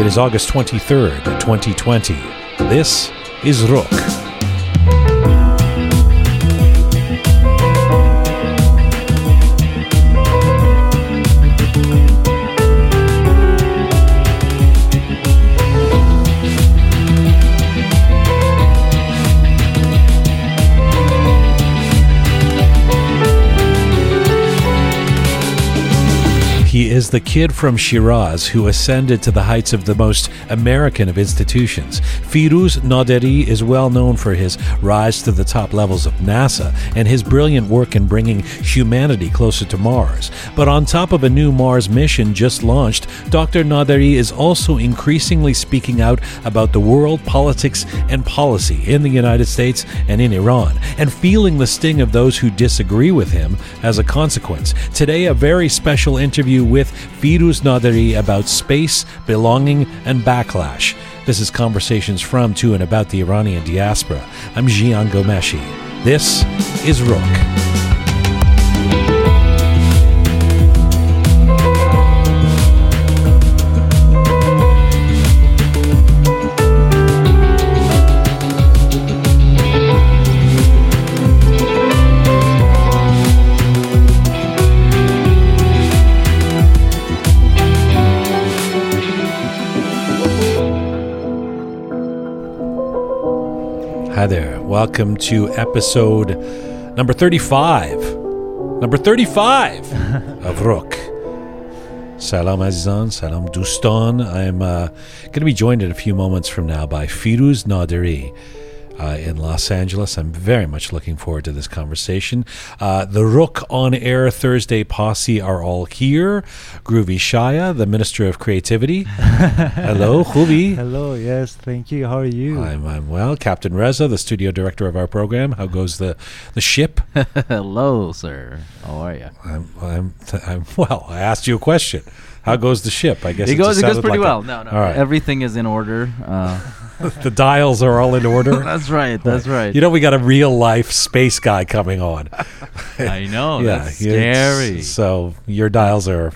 It is August 23rd, 2020. This is Rook. He the kid from Shiraz who ascended to the heights of the most American of institutions. Firuz Naderi is well known for his rise to the top levels of NASA and his brilliant work in bringing humanity closer to Mars. But on top of a new Mars mission just launched, Dr. Naderi is also increasingly speaking out about the world, politics, and policy in the United States and in Iran, and feeling the sting of those who disagree with him as a consequence. Today, a very special interview with Firuz Naderi about space, belonging, and backlash. This is Conversations from, to, and about the Iranian diaspora. I'm Jian Ghomeshi. This is Rook. Hi there. Welcome to episode number 35. Number 35 of Rook. Salam Azizan, Salam Dustan. I'm uh, going to be joined in a few moments from now by Firuz Naderi. Uh, in Los Angeles. I'm very much looking forward to this conversation. Uh, the Rook on Air Thursday posse are all here. Groovy Shaya, the Minister of Creativity. Hello, Khubi. Hello, yes, thank you. How are you? I'm, I'm well. Captain Reza, the studio director of our program. How goes the, the ship? Hello, sir. How are you? I'm, I'm, I'm well. I asked you a question. How goes the ship? I guess It goes. It goes pretty like a- well. no, no. All right. Everything is in order. Uh, the dials are all in order. that's right. That's right. You know, we got a real life space guy coming on. I know. yeah, That's scary. So your dials are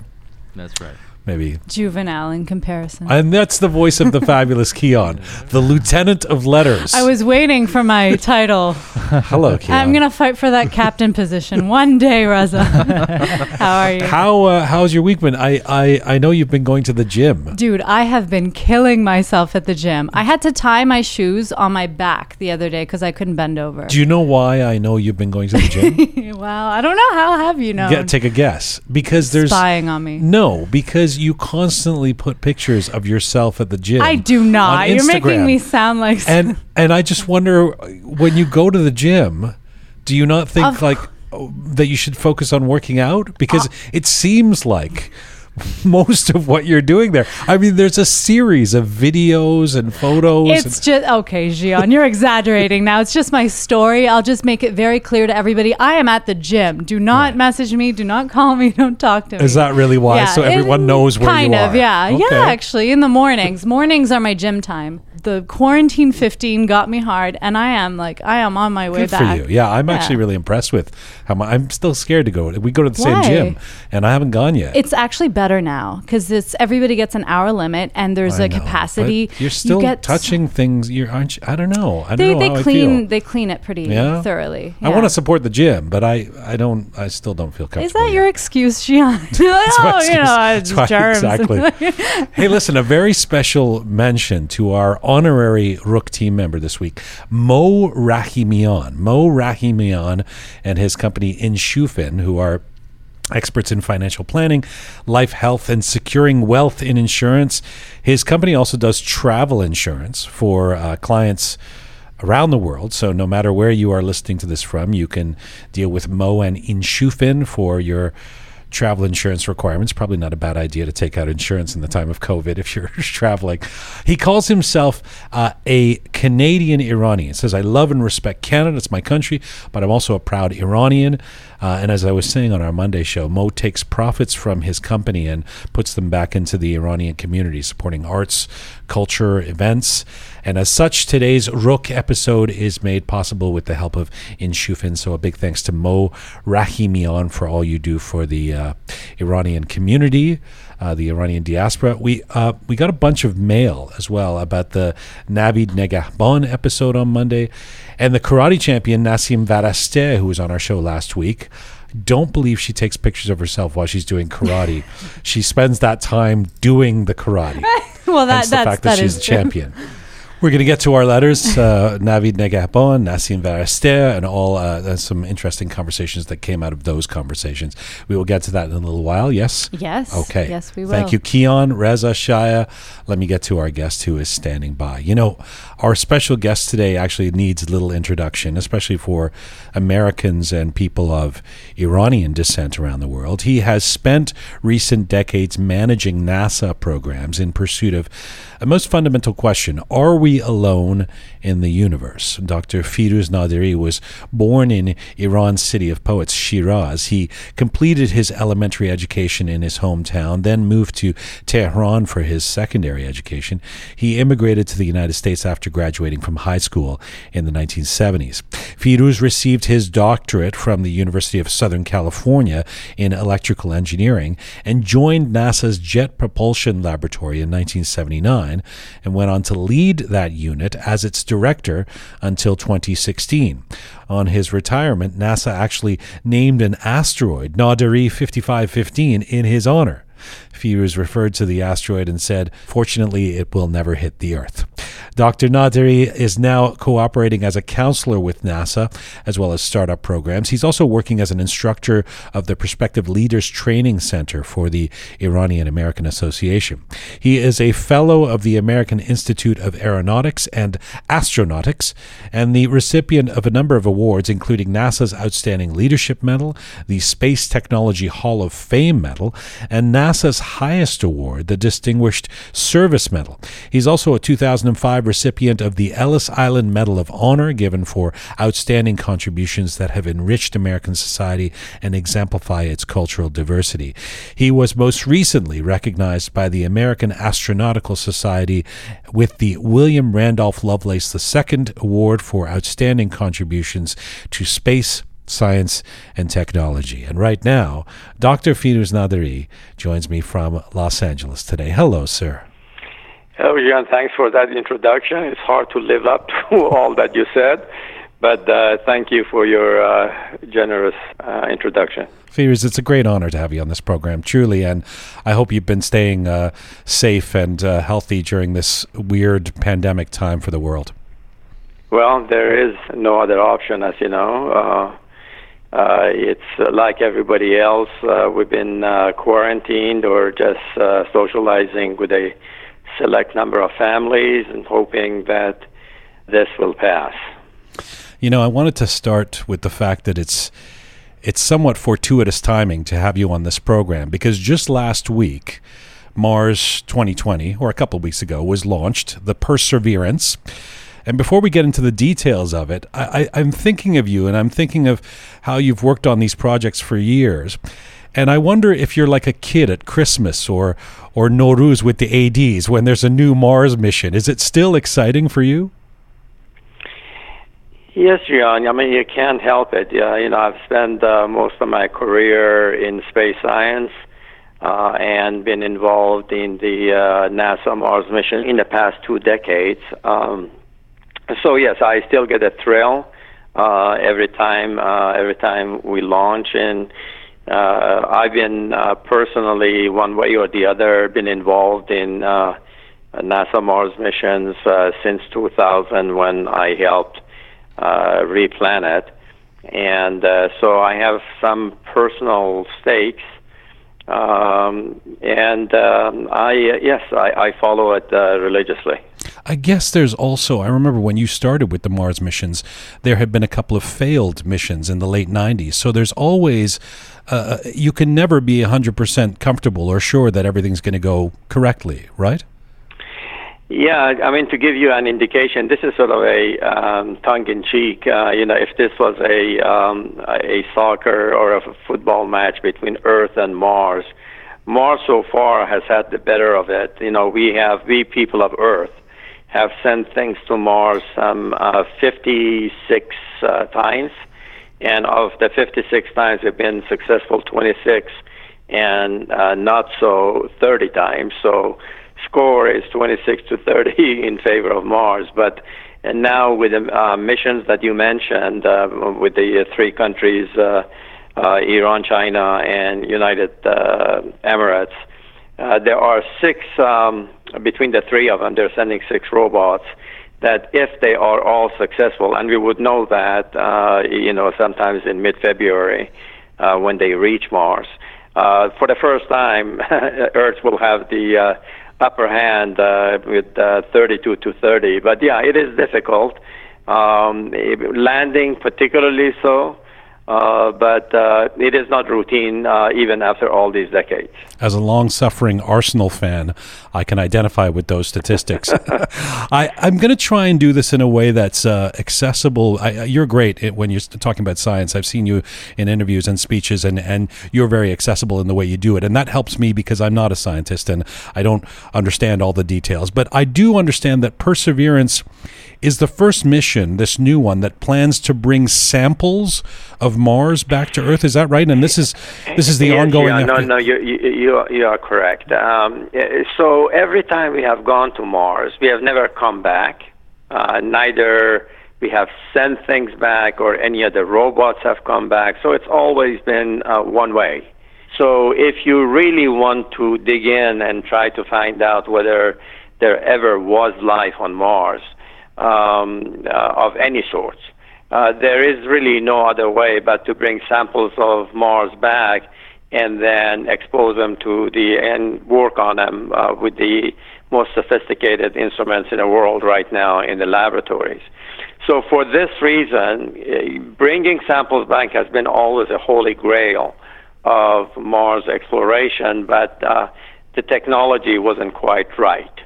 That's right. Maybe. juvenile in comparison. And that's the voice of the fabulous Keon, the lieutenant of letters. I was waiting for my title. Hello, Keon. I'm gonna fight for that captain position one day, Reza. How are you? How uh, how's your week been? I, I I know you've been going to the gym. Dude, I have been killing myself at the gym. I had to tie my shoes on my back the other day because I couldn't bend over. Do you know why I know you've been going to the gym? well, I don't know how have you known. Get, take a guess. Because there's spying on me. no, because you constantly put pictures of yourself at the gym. I do not. You're making me sound like and and I just wonder when you go to the gym, do you not think Of- like oh, that you should focus on working out Uh, because it seems like most of what you're doing there. I mean, there's a series of videos and photos. It's just okay, Jian. You're exaggerating now. It's just my story. I'll just make it very clear to everybody. I am at the gym. Do not Right. message me. Do not call me. Don't talk to me. Is that really why? so everyone it- knows where kind you are. of, yeah, Okay. yeah. Actually, in the mornings. Mornings are my gym time. The quarantine 15 got me hard, and I am like I am on my way Good back. for you. Yeah, I'm Yeah. actually really impressed with how mu I'm still scared to go. We go to the Why? same gym, and I haven't gone yet. It's actually better now because it's everybody gets an hour limit, and there's I a know, capacity. you're still you touching things. You're aren't you? I don't know. I don't They know they how I clean feel. they clean it pretty Yeah? thoroughly. I want to support the gym, but I, I don't. I still don't feel comfortable. Is that yet. your excuse, Jian? My oh, you know, it's That's why- Exactly. hey, listen, a very special mention to our honorary Rook team member this week, Mo Rahimian. Mo Rahimian and his company Inshufin, who are experts in financial planning, life, health, and securing wealth in insurance. His company also does travel insurance for uh, clients around the world. So no matter where you are listening to this from, you can deal with Mo and Inshufin for your travel insurance requirements. Probably not a bad idea to take out insurance in the time of COVID if you're traveling. He calls himself uh, a Canadian Iranian. Says, I love and respect Canada. It's my country, but I'm also a proud Iranian. Uh, and as I was saying on our Monday show, Mo takes profits from his company and puts them back into the Iranian community, supporting arts, culture, events. And as such, today's Rook episode is made possible with the help of Inshufin. So a big thanks to Mo Rahimian for all you do for the uh, Iranian community. Uh, the Iranian diaspora. We uh, we got a bunch of mail as well about the Navid Negahban episode on Monday, and the karate champion Nasim Varaste, who was on our show last week. Don't believe she takes pictures of herself while she's doing karate. she spends that time doing the karate. well, that, Hence the fact that, that she's a champion. We're going to get to our letters. Uh, Navid Negahban, Nassim Varaster, and all uh, some interesting conversations that came out of those conversations. We will get to that in a little while. Yes? Yes. Okay. Yes, we will. Thank you, Keon, Reza, Shaya. Let me get to our guest who is standing by. You know, our special guest today actually needs a little introduction, especially for Americans and people of Iranian descent around the world. He has spent recent decades managing NASA programs in pursuit of a most fundamental question Are we alone in the universe? Dr. Firuz Naderi was born in Iran's city of poets, Shiraz. He completed his elementary education in his hometown, then moved to Tehran for his secondary education. He immigrated to the United States after graduating from high school in the 1970s. Firuz received his doctorate from the University of Southern California in electrical engineering and joined NASA's Jet Propulsion Laboratory in 1979 and went on to lead that unit as its director until 2016. On his retirement, NASA actually named an asteroid, Naderi 5515, in his honor. Firuz referred to the asteroid and said, Fortunately, it will never hit the Earth. Dr. Naderi is now cooperating as a counselor with NASA as well as startup programs. He's also working as an instructor of the Prospective Leaders Training Center for the Iranian American Association. He is a fellow of the American Institute of Aeronautics and Astronautics and the recipient of a number of awards, including NASA's Outstanding Leadership Medal, the Space Technology Hall of Fame Medal, and NASA's highest award, the Distinguished Service Medal. He's also a 2005 recipient of the Ellis Island Medal of Honor, given for outstanding contributions that have enriched American society and exemplify its cultural diversity. He was most recently recognized by the American Astronautical Society with the William Randolph Lovelace II Award for Outstanding Contributions to Space science and technology. And right now, Dr. Firuz Naderi joins me from Los Angeles today. Hello, sir. Hello, John. Thanks for that introduction. It's hard to live up to all that you said, but uh, thank you for your uh, generous uh, introduction. Firuz, it's a great honor to have you on this program, truly, and I hope you've been staying uh, safe and uh, healthy during this weird pandemic time for the world. Well, there is no other option, as you know. Uh, it's uh, like everybody else. Uh, we've been uh, quarantined or just uh, socializing with a select number of families and hoping that this will pass. You know, I wanted to start with the fact that it's it's somewhat fortuitous timing to have you on this program because just last week, Mars 2020, or a couple weeks ago, was launched, the Perseverance. And before we get into the details of it, I, I, I'm thinking of you and I'm thinking of how you've worked on these projects for years. And I wonder if you're like a kid at Christmas or or Nowruz with the eidis when there's a new Mars mission. Is it still exciting for you? Yes, John. I mean, you can't help it. Yeah, you know, I've spent uh, most of my career in space science uh, and been involved in the uh, NASA Mars mission in the past two decades. Um, so yes, I still get a thrill uh, every time uh, every time we launch, and uh, I've been uh, personally one way or the other been involved in uh, NASA Mars missions uh, since 2000 when I helped replan it, and so I have some personal stakes. Um, and um, I yes, I, I follow it religiously. I guess there's also, I remember when you started with the Mars missions, there had been a couple of failed missions in the late 90s. So there's always, uh, you can never be 100% comfortable or sure that everything's going to go correctly, right? Yeah, I mean, to give you an indication, this is sort of a um, tongue-in-cheek. Uh, you know, if this was a um, a soccer or a football match between Earth and Mars, Mars so far has had the better of it. You know, we have we people of Earth have sent things to Mars some uh, 56 uh, times, and of the 56 times, we've been successful 26, and uh, not so 30 times. So score is 26 to 30 in favor of Mars, but and now with the uh, missions that you mentioned, uh, with the uh, three countries, Iran, China, and United Emirates, there are six um, between the three of them. They're sending six robots. That if they are all successful, and we would know that, uh, you know, sometimes in mid-February uh, when they reach Mars, uh, for the first time, Earth will have the uh, upper hand uh, with uh, 32 to 30. But yeah, it is difficult. Um, landing, particularly so. Uh, but uh, it is not routine uh, even after all these decades. As a long suffering Arsenal fan, I can identify with those statistics. I, am going to try and do this in a way that's uh, accessible. I, you're great when you're talking about science. I've seen you in interviews and speeches, and, and you're very accessible in the way you do it. And that helps me because I'm not a scientist and I don't understand all the details. But I do understand that Perseverance is the first mission, this new one, that plans to bring samples of Mars back to Earth. Is that right? And this is this is the yes, ongoing. Yeah, no, no, you you you are correct. Um, so every time we have gone to Mars, we have never come back. Uh, neither we have sent things back or any of the robots have come back. So it's always been uh, one way. So if you really want to dig in and try to find out whether there ever was life on Mars, um, uh, of any sort. Uh, there is really no other way but to bring samples of Mars back and then expose them to the and work on them uh, with the most sophisticated instruments in the world right now in the laboratories. So for this reason, uh, bringing samples back has been always a holy grail of Mars exploration, but uh, the technology wasn't quite right.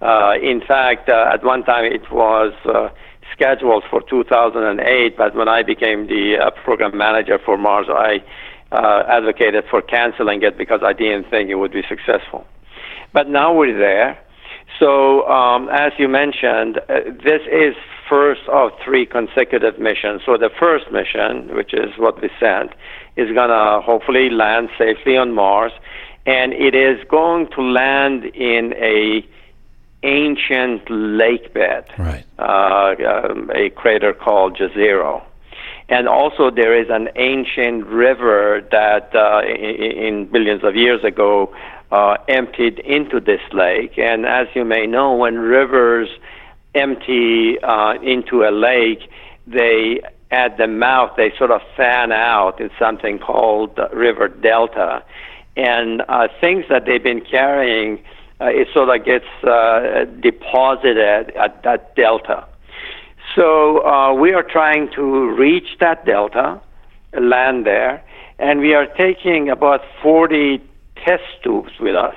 Uh, in fact, uh, at one time it was uh, scheduled for 2008, but when I became the uh, program manager for Mars, I uh, advocated for canceling it because I didn't think it would be successful. But now we're there. So, um, as you mentioned, uh, this is first of three consecutive missions. So the first mission, which is what we sent, is going to hopefully land safely on Mars, and it is going to land in a ancient lake bed, right. uh, um, a crater called Jezero. And also, there is an ancient river that, uh, in, in, billions of years ago, uh, emptied into this lake. And as you may know, when rivers empty uh, into a lake, they at the mouth they sort of fan out in something called river delta, and uh, things that they've been carrying uh, it sort of gets uh, deposited at that delta. So uh, we are trying to reach that delta, land there, and we are taking about 40 test tubes with us.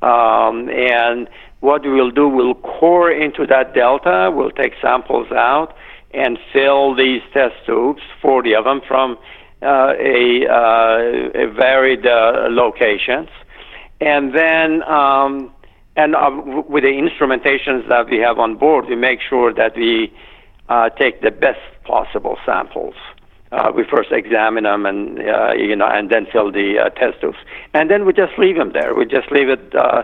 Um, and what we will do, we'll core into that delta, we'll take samples out, and fill these test tubes, 40 of them, from uh, a, uh, a varied uh, locations and then um, and uh, with the instrumentations that we have on board, we make sure that we uh, take the best possible samples. Uh, we first examine them and uh, you know, and then fill the uh, test tubes, and then we just leave them there. We just leave it uh,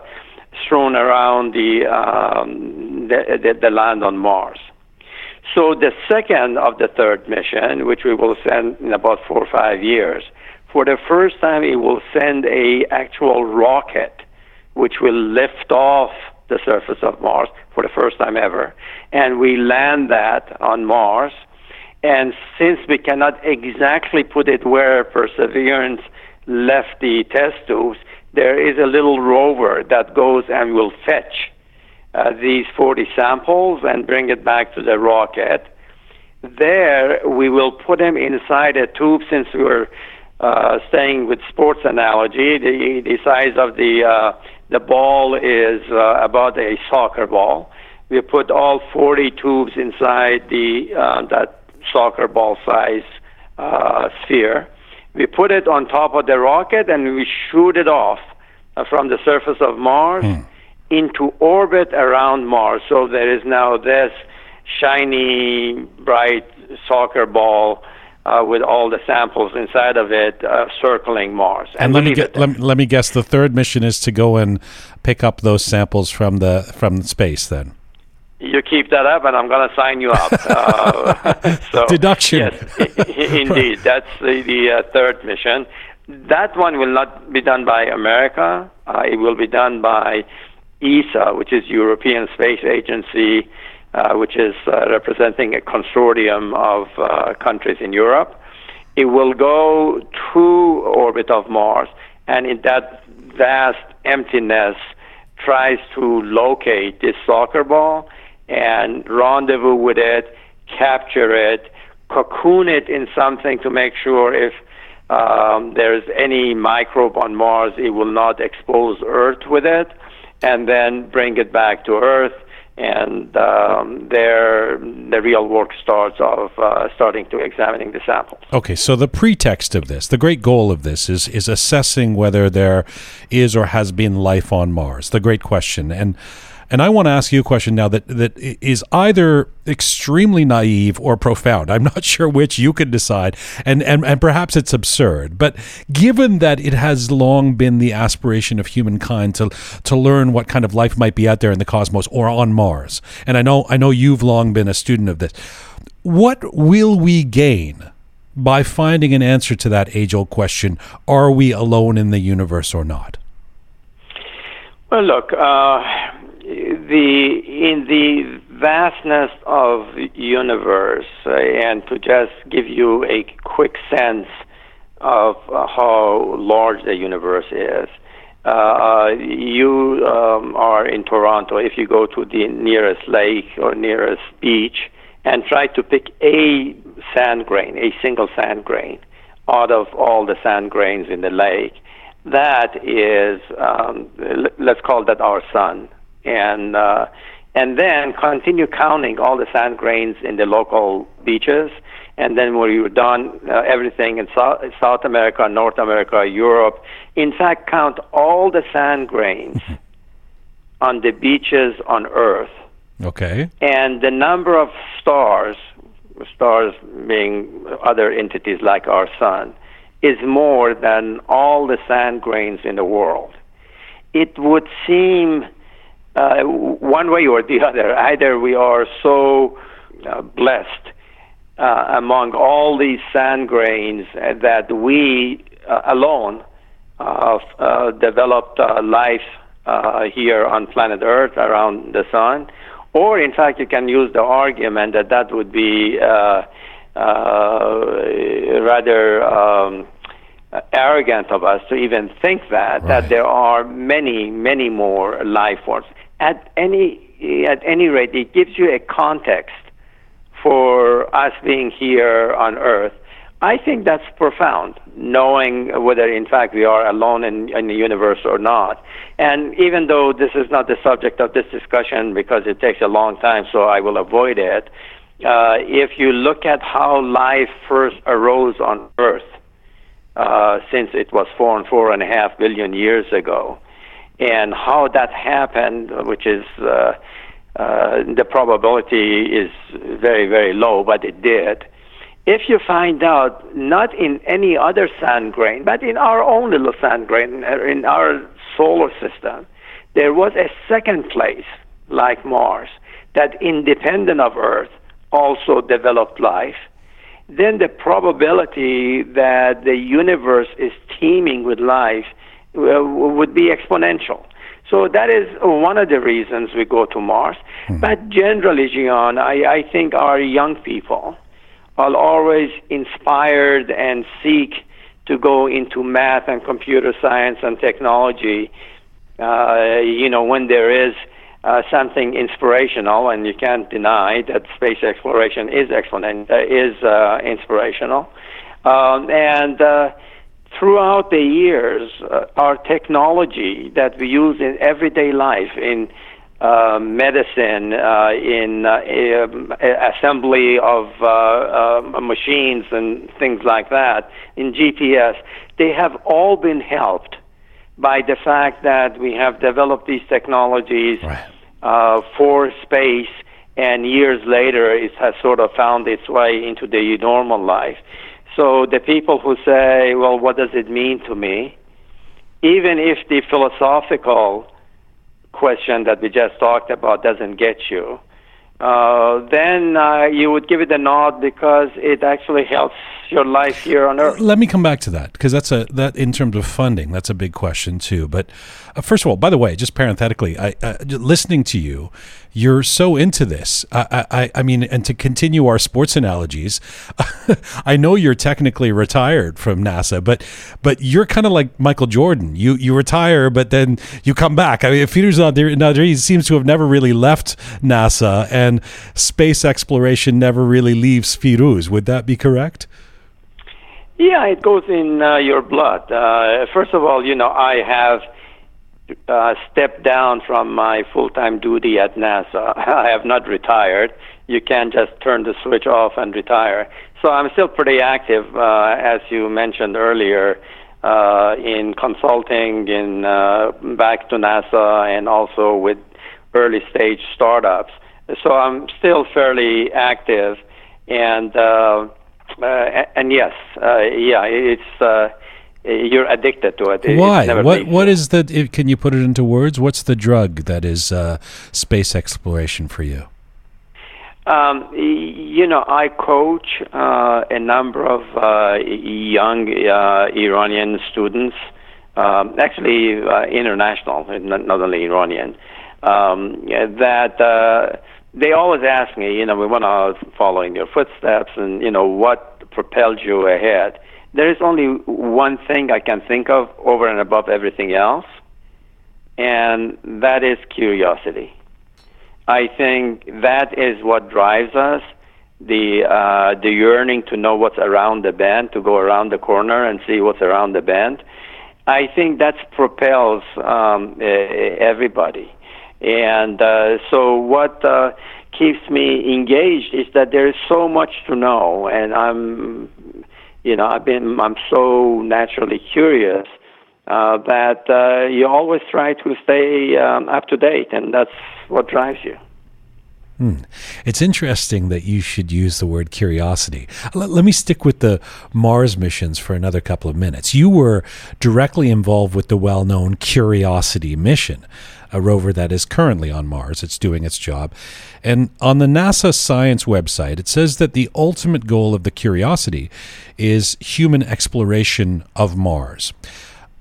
strewn around the, um, the, the the land on Mars. So the second of the third mission, which we will send in about four or five years, for the first time, it will send a actual rocket, which will lift off the surface of Mars for the first time ever, and we land that on Mars. And since we cannot exactly put it where Perseverance left the test tubes, there is a little rover that goes and will fetch uh, these 40 samples and bring it back to the rocket. There, we will put them inside a tube since we were uh, staying with sports analogy, the, the size of the, uh, the ball is uh, about a soccer ball. We put all 40 tubes inside the, uh, that soccer ball size uh, sphere. We put it on top of the rocket and we shoot it off uh, from the surface of Mars. Hmm. into orbit around Mars. So there is now this shiny, bright soccer ball uh, with all the samples inside of it uh, circling Mars. And, let me get, let, let me guess. The third mission is to go and pick up those samples from the from space. Then you keep that up, and I'm going to sign you up. uh, so, Deduction. Yes, indeed. That's the, the uh, third mission. That one will not be done by America. Uh, it will be done by ESA, which is European Space Agency, uh, which is uh, representing a consortium of uh, countries in Europe. It will go through orbit of Mars, and in that vast emptiness, tries to locate this soccer ball and rendezvous with it, capture it, cocoon it in something to make sure if um, there's any microbe on Mars, it will not expose Earth with it, and then bring it back to Earth. And um, there, the real work starts of uh, starting to examining the samples. Okay, so the pretext of this, the great goal of this, is is assessing whether there is or has been life on Mars. The great question, and and I want to ask you a question now that, that is either extremely naive or profound. I'm not sure which you can decide, and, and, and perhaps it's absurd. But given that it has long been the aspiration of humankind to, to learn what kind of life might be out there in the cosmos or on Mars, and I know, I know you've long been a student of this, what will we gain? By finding an answer to that age old question, are we alone in the universe or not? Well, look, uh, the in the vastness of universe, uh, and to just give you a quick sense of uh, how large the universe is. Uh, you um, are in Toronto. If you go to the nearest lake or nearest beach and try to pick a sand grain, a single sand grain, out of all the sand grains in the lake, that is, um, let's call that our sun and uh, and then continue counting all the sand grains in the local beaches. And then when you're done, uh, everything in South, South America, North America, Europe, in fact, count all the sand grains on the beaches on Earth. Okay. And the number of stars, stars being other entities like our sun, is more than all the sand grains in the world. It would seem uh, one way or the other. Either we are so uh, blessed uh, among all these sand grains that we uh, alone uh, uh, developed life here on planet Earth around the sun, or in fact, you can use the argument that that would be rather. Um, arrogant of us to even think that right. that there are many many more life forms at any at any rate, it gives you a context for us being here on Earth. I think that's profound, knowing whether in fact we are alone in, in the universe or not. And even though this is not the subject of this discussion because it takes a long time, so I will avoid it. Uh, if you look at how life first arose on Earth, uh, since it was four and four and a half billion years ago, and how that happened, which is uh, uh, the probability is very, very low, but it did. If you find out, not in any other sand grain, but in our own little sand grain, uh, in our solar system, there was a second place, like Mars, that independent of Earth also developed life, then the probability that the universe is teeming with life would be exponential. So that is one of the reasons we go to Mars. Mm-hmm. But generally, Jian, I, I think our young people are always inspired and seek to go into math and computer science and technology. Uh, you know, when there is uh, something inspirational, and you can't deny that space exploration is exponent uh, is uh, inspirational, um, and uh, throughout the years, uh, our technology that we use in everyday life, in uh, medicine, uh, in uh, um, assembly of uh, uh, machines and things like that, in GPS, they have all been helped by the fact that we have developed these technologies Right. uh, for space, and years later it has sort of found its way into the normal life. So the people who say, well, what does it mean to me? Even if the philosophical question that we just talked about doesn't get you, uh, then uh, you would give it a nod because it actually helps your life here on Earth. Let me come back to that because that's a that in terms of funding, that's a big question too. But uh, first of all, by the way, just parenthetically, I, uh, listening to you, you're so into this. I, I, I mean, and to continue our sports analogies, I know you're technically retired from NASA, but but you're kind of like Michael Jordan. You you retire, but then you come back. I mean, Firuz Naderi seems to have never really left NASA, and space exploration never really leaves Firuz. Would that be correct? Yeah, it goes in uh, your blood. Uh, first of all, you know, I have uh, stepped down from my full time duty at NASA. I have not retired. You can't just turn the switch off and retire. So I'm still pretty active, uh, as you mentioned earlier, uh, in consulting, in uh, back to NASA, and also with early stage startups. So I'm still fairly active, and uh, uh, and yes, uh, yeah, it's uh, you're addicted to it. It- it Why? What What the? if- Can you put it into words? What's the drug that is uh, space exploration for you? Um, you know, I coach uh, a number of uh, young uh, Iranian students, um, actually uh, international, not, not only Iranian, um, that uh, they always ask me, you know, we want to follow in your footsteps and, you know, what propelled you ahead. There is only one thing I can think of over and above everything else, and that is curiosity. I think that is what drives us. The uh, the yearning to know what's around the bend, to go around the corner and see what's around the bend. I think that propels um, everybody. And uh, so, what uh, keeps me engaged is that there is so much to know, and I'm, you know, I've been, I'm so naturally curious uh, that uh, you always try to stay um, up to date, and that's what drives you. It's interesting that you should use the word curiosity. Let, let me stick with the Mars missions for another couple of minutes. You were directly involved with the well known Curiosity mission, a rover that is currently on Mars. It's doing its job. And on the NASA science website, it says that the ultimate goal of the Curiosity is human exploration of Mars.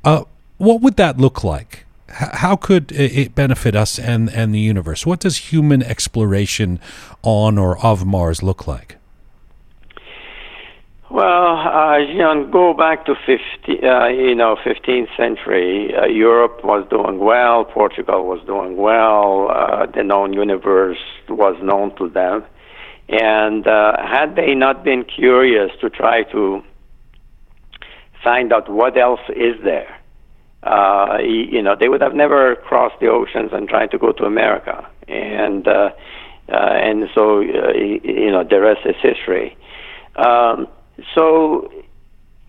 Uh, what would that look like? How could it benefit us and, and the universe? What does human exploration on or of Mars look like? Well, uh, you know, go back to 50, uh, you know, 15th century. Uh, Europe was doing well. Portugal was doing well. Uh, the known universe was known to them, and uh, had they not been curious to try to find out what else is there, uh, you know, they would have never crossed the oceans and tried to go to America. And uh, uh, and so, uh, you know, the rest is history. Um, so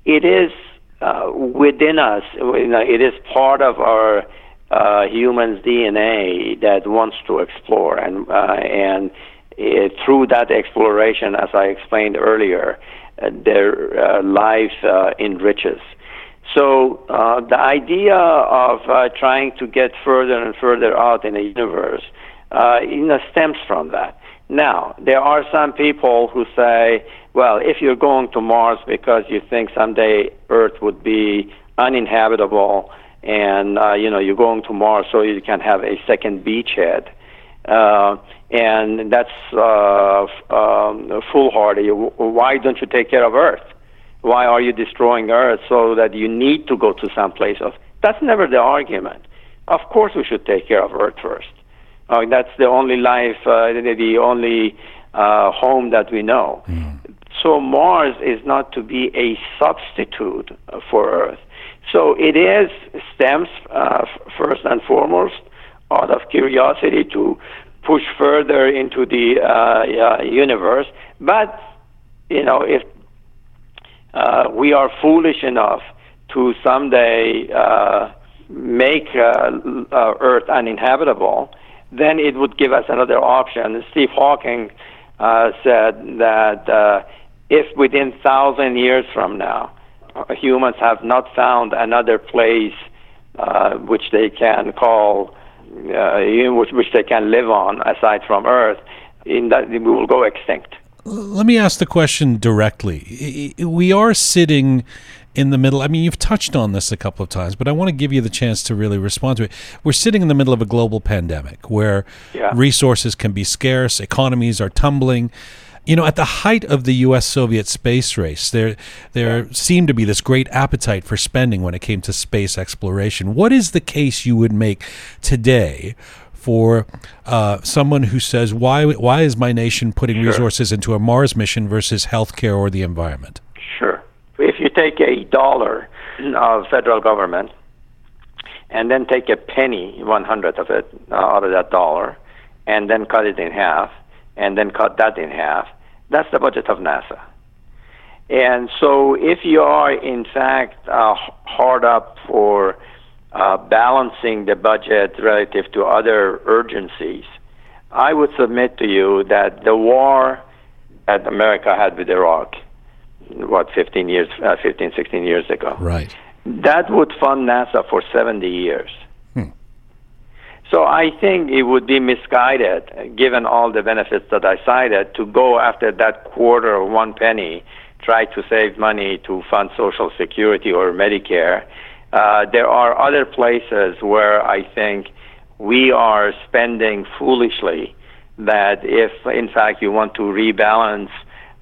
it is uh, within us. You know, it is part of our uh, human's DNA that wants to explore, and uh, and uh, through that exploration, as I explained earlier, uh, their uh, life enriches. So the idea of trying to get further and further out in the universe, you know, stems from that. Now there are some people who say, well, if you're going to Mars because you think someday Earth would be uninhabitable, and uh, you know you're going to Mars so you can have a second beachhead, uh, and that's uh, um, foolhardy. Why don't you take care of Earth? Why are you destroying Earth so that you need to go to some place else? That's never the argument. Of course, we should take care of Earth first. Uh, that's the only life, uh, the, the only uh, home that we know. So Mars is not to be a substitute for Earth. So it is stems uh, first and foremost out of curiosity to push further into the uh, uh, universe. But you know, if uh, we are foolish enough to someday uh, make uh, uh, Earth uninhabitable, then it would give us another option. Steve Hawking said that if within thousand years from now uh, humans have not found another place uh, which they can call uh, which, which they can live on aside from Earth, in that we will go extinct. Let me ask the question directly. We are sitting in the middle. I mean, you've touched on this a couple of times, but I want to give you the chance to really respond to it. We're sitting in the middle of a global pandemic where Yeah. resources can be scarce, economies are tumbling. You know, at the height of the U.S. Soviet space race, there there seemed to be this great appetite for spending when it came to space exploration. What is the case you would make today for uh, someone who says, "Why why is my nation putting Sure. resources into a Mars mission versus healthcare or the environment?" Sure. If you take a dollar of federal government and then take a penny, one hundredth of it uh, out of that dollar, and then cut it in half, and then cut that in half, that's the budget of NASA. And so, if you are in fact uh, hard up for uh, balancing the budget relative to other urgencies, I would submit to you that the war that America had with Iraq, what, 15 years, uh, 15, 16 years ago, Right. that would fund NASA for 70 years. So I think it would be misguided, given all the benefits that I cited, to go after that quarter or one penny, try to save money to fund Social Security or Medicare. Uh, there are other places where I think we are spending foolishly. That if, in fact, you want to rebalance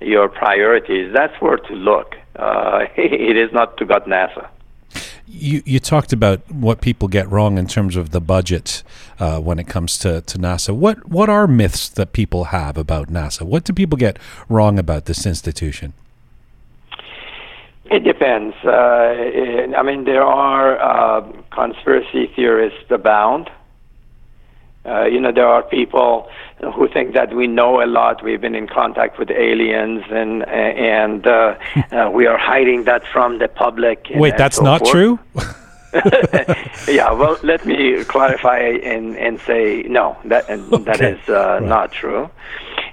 your priorities, that's where to look. Uh, it is not to gut NASA. You you talked about what people get wrong in terms of the budget uh, when it comes to, to NASA. What what are myths that people have about NASA? What do people get wrong about this institution? It depends. Uh, I mean, there are uh, conspiracy theorists abound. Uh, you know, there are people who think that we know a lot. We've been in contact with aliens, and and uh, uh, we are hiding that from the public. and- Wait, and that's so not forth. true. yeah, well, let me clarify and, and say no, that and Okay. is uh, not true.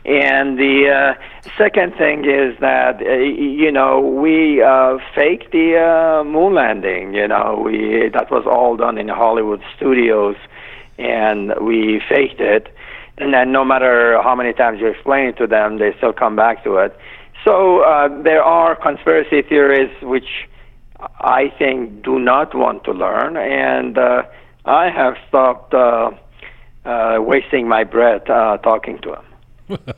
And the uh, second thing is that uh, you know we uh, faked the uh, moon landing. You know, we that was all done in Hollywood studios, and we faked it. And no matter how many times you explain it to them, they still come back to it. So uh, there are conspiracy theories which I think do not want to learn, and uh, I have stopped uh, uh, wasting my breath uh, talking to them.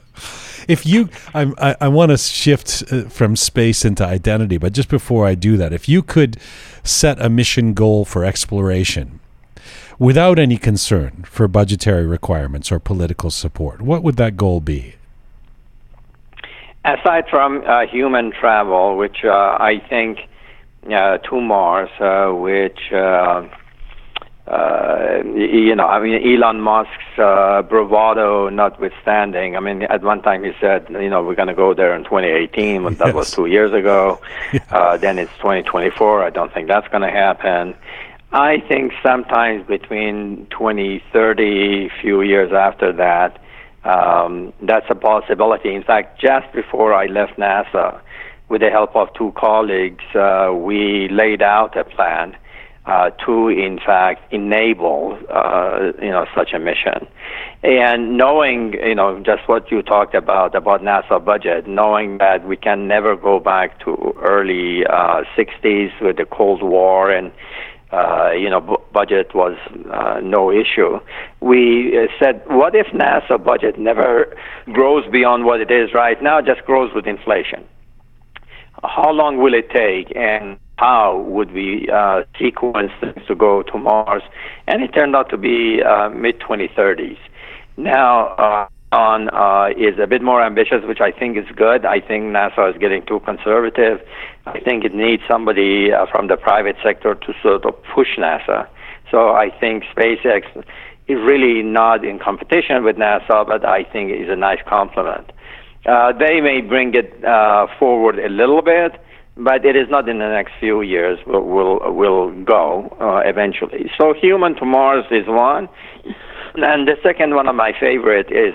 if you, I'm, I, I want to shift uh, from space into identity, but just before I do that, if you could set a mission goal for exploration without any concern for budgetary requirements or political support, what would that goal be? Aside from uh, human travel, which uh, I think uh, to Mars, uh, which uh, uh, you know, I mean, Elon Musk's uh, bravado notwithstanding. I mean, at one time he said, you know, we're going to go there in 2018, but that was two years ago. Uh, then it's 2024. I don't think that's going to happen. I think sometimes between 2030, few years after that, um, that's a possibility. In fact, just before I left NASA, with the help of two colleagues, uh, we laid out a plan uh, to, in fact, enable uh, you know such a mission. And knowing, you know, just what you talked about about NASA budget, knowing that we can never go back to early uh, 60s with the Cold War and uh, you know, bu- budget was uh, no issue. We uh, said, what if NASA budget never grows beyond what it is right now, just grows with inflation? How long will it take, and how would we uh, sequence things to go to Mars? And it turned out to be uh, mid 2030s. Now, uh, on uh, is a bit more ambitious, which I think is good. I think NASA is getting too conservative. I think it needs somebody uh, from the private sector to sort of push NASA. So I think SpaceX is really not in competition with NASA, but I think is a nice complement. Uh, they may bring it uh, forward a little bit, but it is not in the next few years. Will will will go uh, eventually. So human to Mars is one, and the second one of my favorite is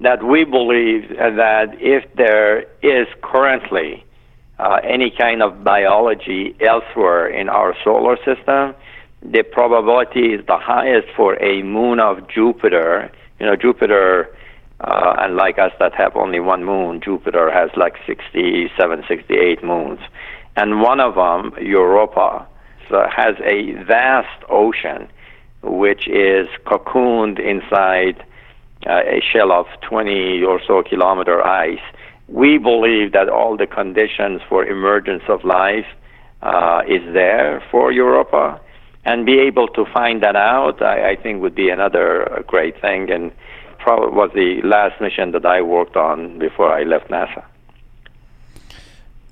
that we believe that if there is currently uh, any kind of biology elsewhere in our solar system, the probability is the highest for a moon of Jupiter. You know, Jupiter, uh, unlike us that have only one moon, Jupiter has like 67, 68 moons. And one of them, Europa, so has a vast ocean which is cocooned inside uh, a shell of 20 or so kilometer ice. We believe that all the conditions for emergence of life uh, is there for Europa, and be able to find that out, I, I think, would be another great thing, and probably was the last mission that I worked on before I left NASA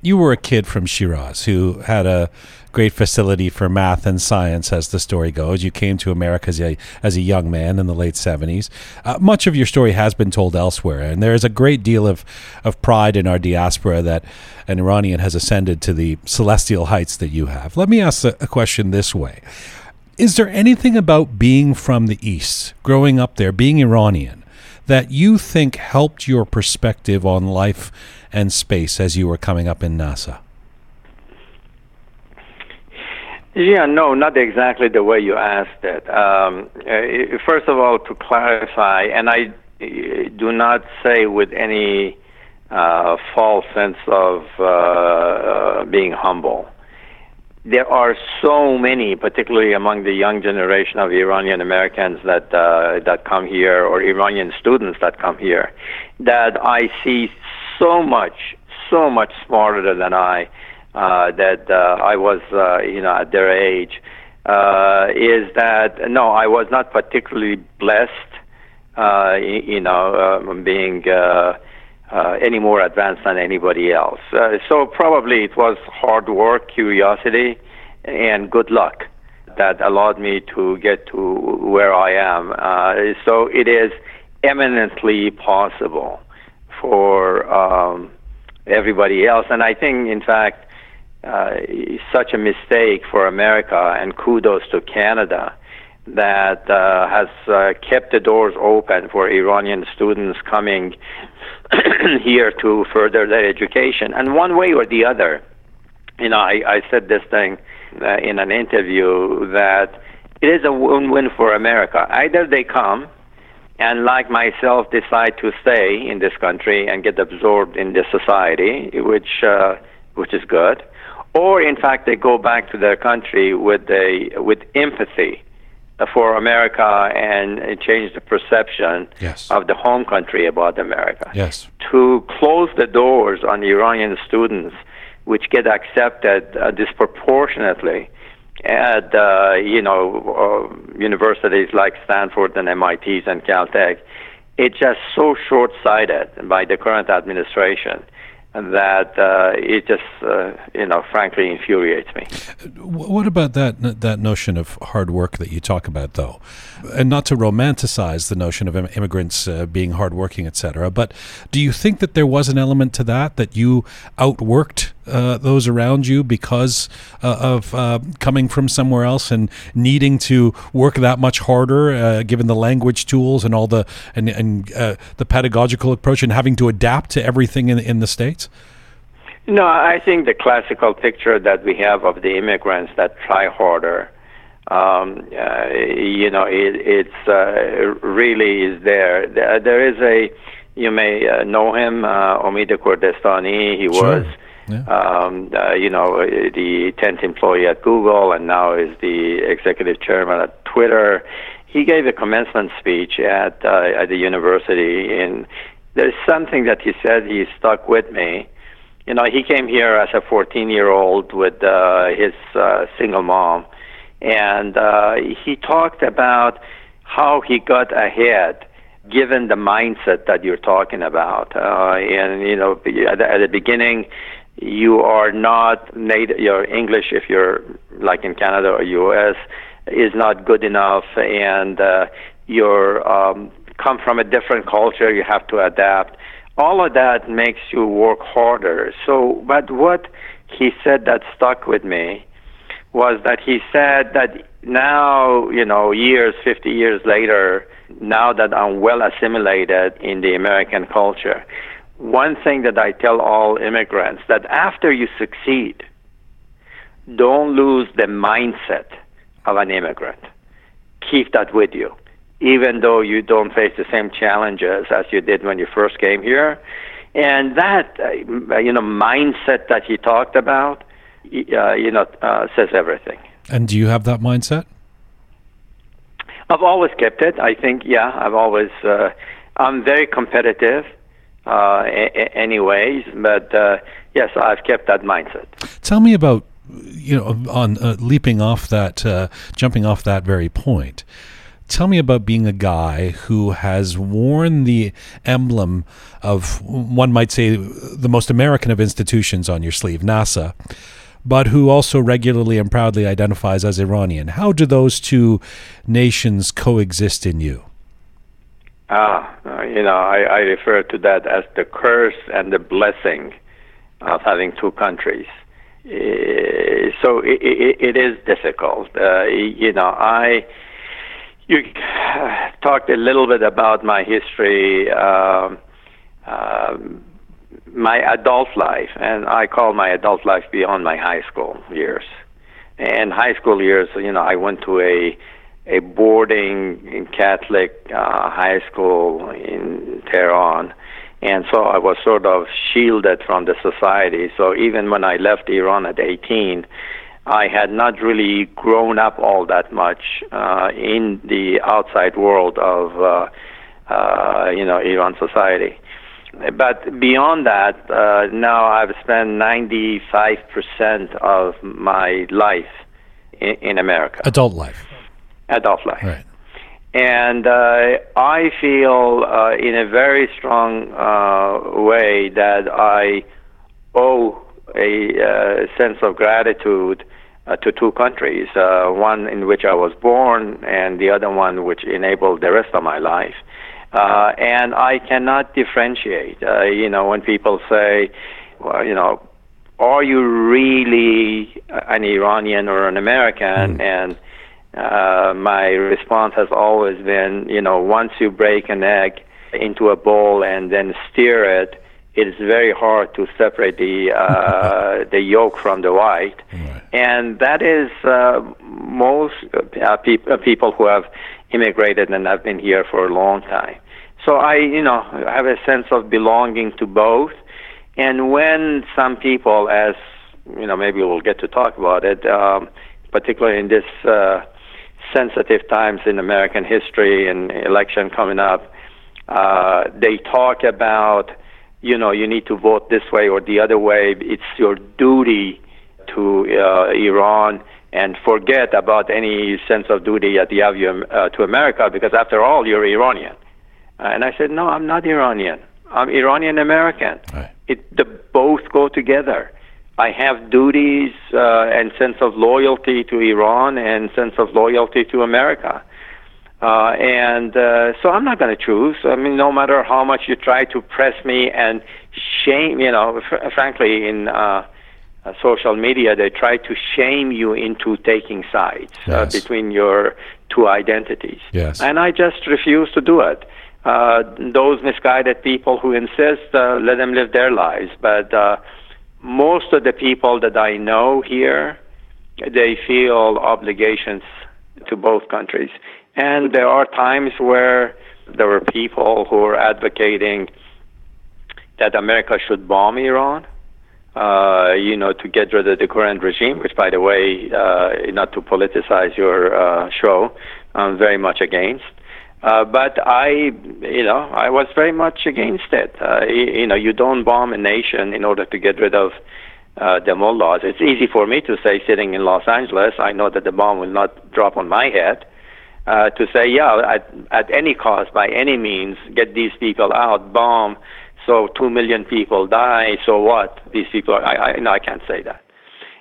you were a kid from Shiraz who had a great facility for math and science, as the story goes. You came to America as a, as a young man in the late 70s. Uh, much of your story has been told elsewhere, and there is a great deal of, of pride in our diaspora that an Iranian has ascended to the celestial heights that you have. Let me ask a, a question this way Is there anything about being from the East, growing up there, being Iranian, that you think helped your perspective on life? and space as you were coming up in NASA? Yeah, no, not exactly the way you asked it. Um, uh, first of all, to clarify, and I uh, do not say with any uh, false sense of uh, uh, being humble. There are so many, particularly among the young generation of Iranian Americans that uh, that come here, or Iranian students that come here, that I see so much, so much smarter than I. Uh, that uh, I was, uh, you know, at their age, uh, is that no, I was not particularly blessed, uh, you know, um, being uh, uh, any more advanced than anybody else. Uh, so probably it was hard work, curiosity, and good luck that allowed me to get to where I am. Uh, so it is eminently possible for um, everybody else. And I think, in fact, uh, such a mistake for America, and kudos to Canada, that uh, has uh, kept the doors open for Iranian students coming here to further their education. And one way or the other, you know, I, I said this thing uh, in an interview that it is a win-win for America. Either they come and like myself decide to stay in this country and get absorbed in this society, which uh, which is good, or in fact they go back to their country with a with empathy for America and change the perception yes. of the home country about America. Yes. To close the doors on Iranian students, which get accepted uh, disproportionately at uh, you know uh, universities like Stanford and MITs and Caltech, it's just so short-sighted by the current administration that uh, it just, uh, you know, frankly infuriates me. What about that that notion of hard work that you talk about, though, and not to romanticize the notion of immigrants uh, being hardworking, etc. But do you think that there was an element to that that you outworked uh, those around you because uh, of uh, coming from somewhere else and needing to work that much harder, uh, given the language tools and all the and, and uh, the pedagogical approach, and having to adapt to everything in in the states? No, I think the classical picture that we have of the immigrants that try harder. Um, uh, you know, it, it's really is there. there. Is a, you may know him, Omid Kordestani. He sure. was yeah. Um, uh, you know, the 10th employee at Google and now is the executive chairman at Twitter. He gave a commencement speech at uh, at the university, and there's something that he said he stuck with me. You know, he came here as a 14 year old with uh, his uh, single mom, and uh, he talked about how he got ahead given the mindset that you're talking about. Uh, and, you know, at the, at the beginning, you are not native, your English, if you're like in Canada or US, is not good enough, and uh, you're um, come from a different culture, you have to adapt. all of that makes you work harder. So, but what he said that stuck with me was that he said that now, you know, years, 50 years later, now that I'm well assimilated in the American culture, one thing that I tell all immigrants that after you succeed, don't lose the mindset of an immigrant. Keep that with you. Even though you don't face the same challenges as you did when you first came here. And that, uh, you know, mindset that he talked about, uh, you know, uh, says everything. And do you have that mindset? I've always kept it. I think, yeah, I've always, uh, I'm very competitive uh, a- anyways, but uh, yes, I've kept that mindset. Tell me about, you know, on uh, leaping off that, uh, jumping off that very point. Tell me about being a guy who has worn the emblem of, one might say, the most American of institutions on your sleeve, NASA but who also regularly and proudly identifies as Iranian. How do those two nations coexist in you? Ah, uh, you know, I, I refer to that as the curse and the blessing of having two countries. Uh, so it, it, it is difficult. Uh, you know, I you talked a little bit about my history. Um, um, my adult life, and I call my adult life beyond my high school years. And high school years, you know, I went to a a boarding Catholic uh, high school in Tehran, and so I was sort of shielded from the society. So even when I left Iran at 18, I had not really grown up all that much uh, in the outside world of, uh, uh, you know, Iran society but beyond that, uh, now I've spent 95% of my life in, in, America. Adult life. Adult life. Right. And uh, I feel uh, in a very strong uh, way that I owe a uh, sense of gratitude uh, to two countries, one in which I was born and the other one which enabled the rest of my life. Uh, and I cannot differentiate. Uh, you know, when people say, well, you know, are you really an Iranian or an American? Mm. And uh, my response has always been, you know, once you break an egg into a bowl and then stir it, it is very hard to separate the uh, the yolk from the white, right. and that is uh, most uh, pe- uh, people who have immigrated and have been here for a long time. So I, you know, have a sense of belonging to both. And when some people, as you know, maybe we'll get to talk about it, um, particularly in this uh, sensitive times in American history and election coming up, uh, they talk about, you know, you need to vote this way or the other way. It's your duty to uh, Iran and forget about any sense of duty that you have uh, to America because after all, you're Iranian. Uh, and I said, no, I'm not Iranian. I'm Iranian American. Right. It the both go together. I have duties uh, and sense of loyalty to Iran and sense of loyalty to America. Uh, and uh, so I'm not going to choose. I mean, no matter how much you try to press me and shame, you know, fr- frankly, in uh, uh, social media, they try to shame you into taking sides uh, yes. uh, between your two identities. Yes. And I just refuse to do it. Uh, those misguided people who insist, uh, let them live their lives. But uh, most of the people that I know here, they feel obligations to both countries. And there are times where there were people who are advocating that America should bomb Iran uh, you know, to get rid of the current regime, which, by the way, uh, not to politicize your uh, show, I'm very much against. Uh, but I, you know, I was very much against it. Uh, you, you know, you don't bomb a nation in order to get rid of uh, the mullahs. It's easy for me to say, sitting in Los Angeles, I know that the bomb will not drop on my head. Uh, to say, yeah, at, at any cost, by any means, get these people out, bomb so two million people die. So what? These people are. I, I no, I can't say that.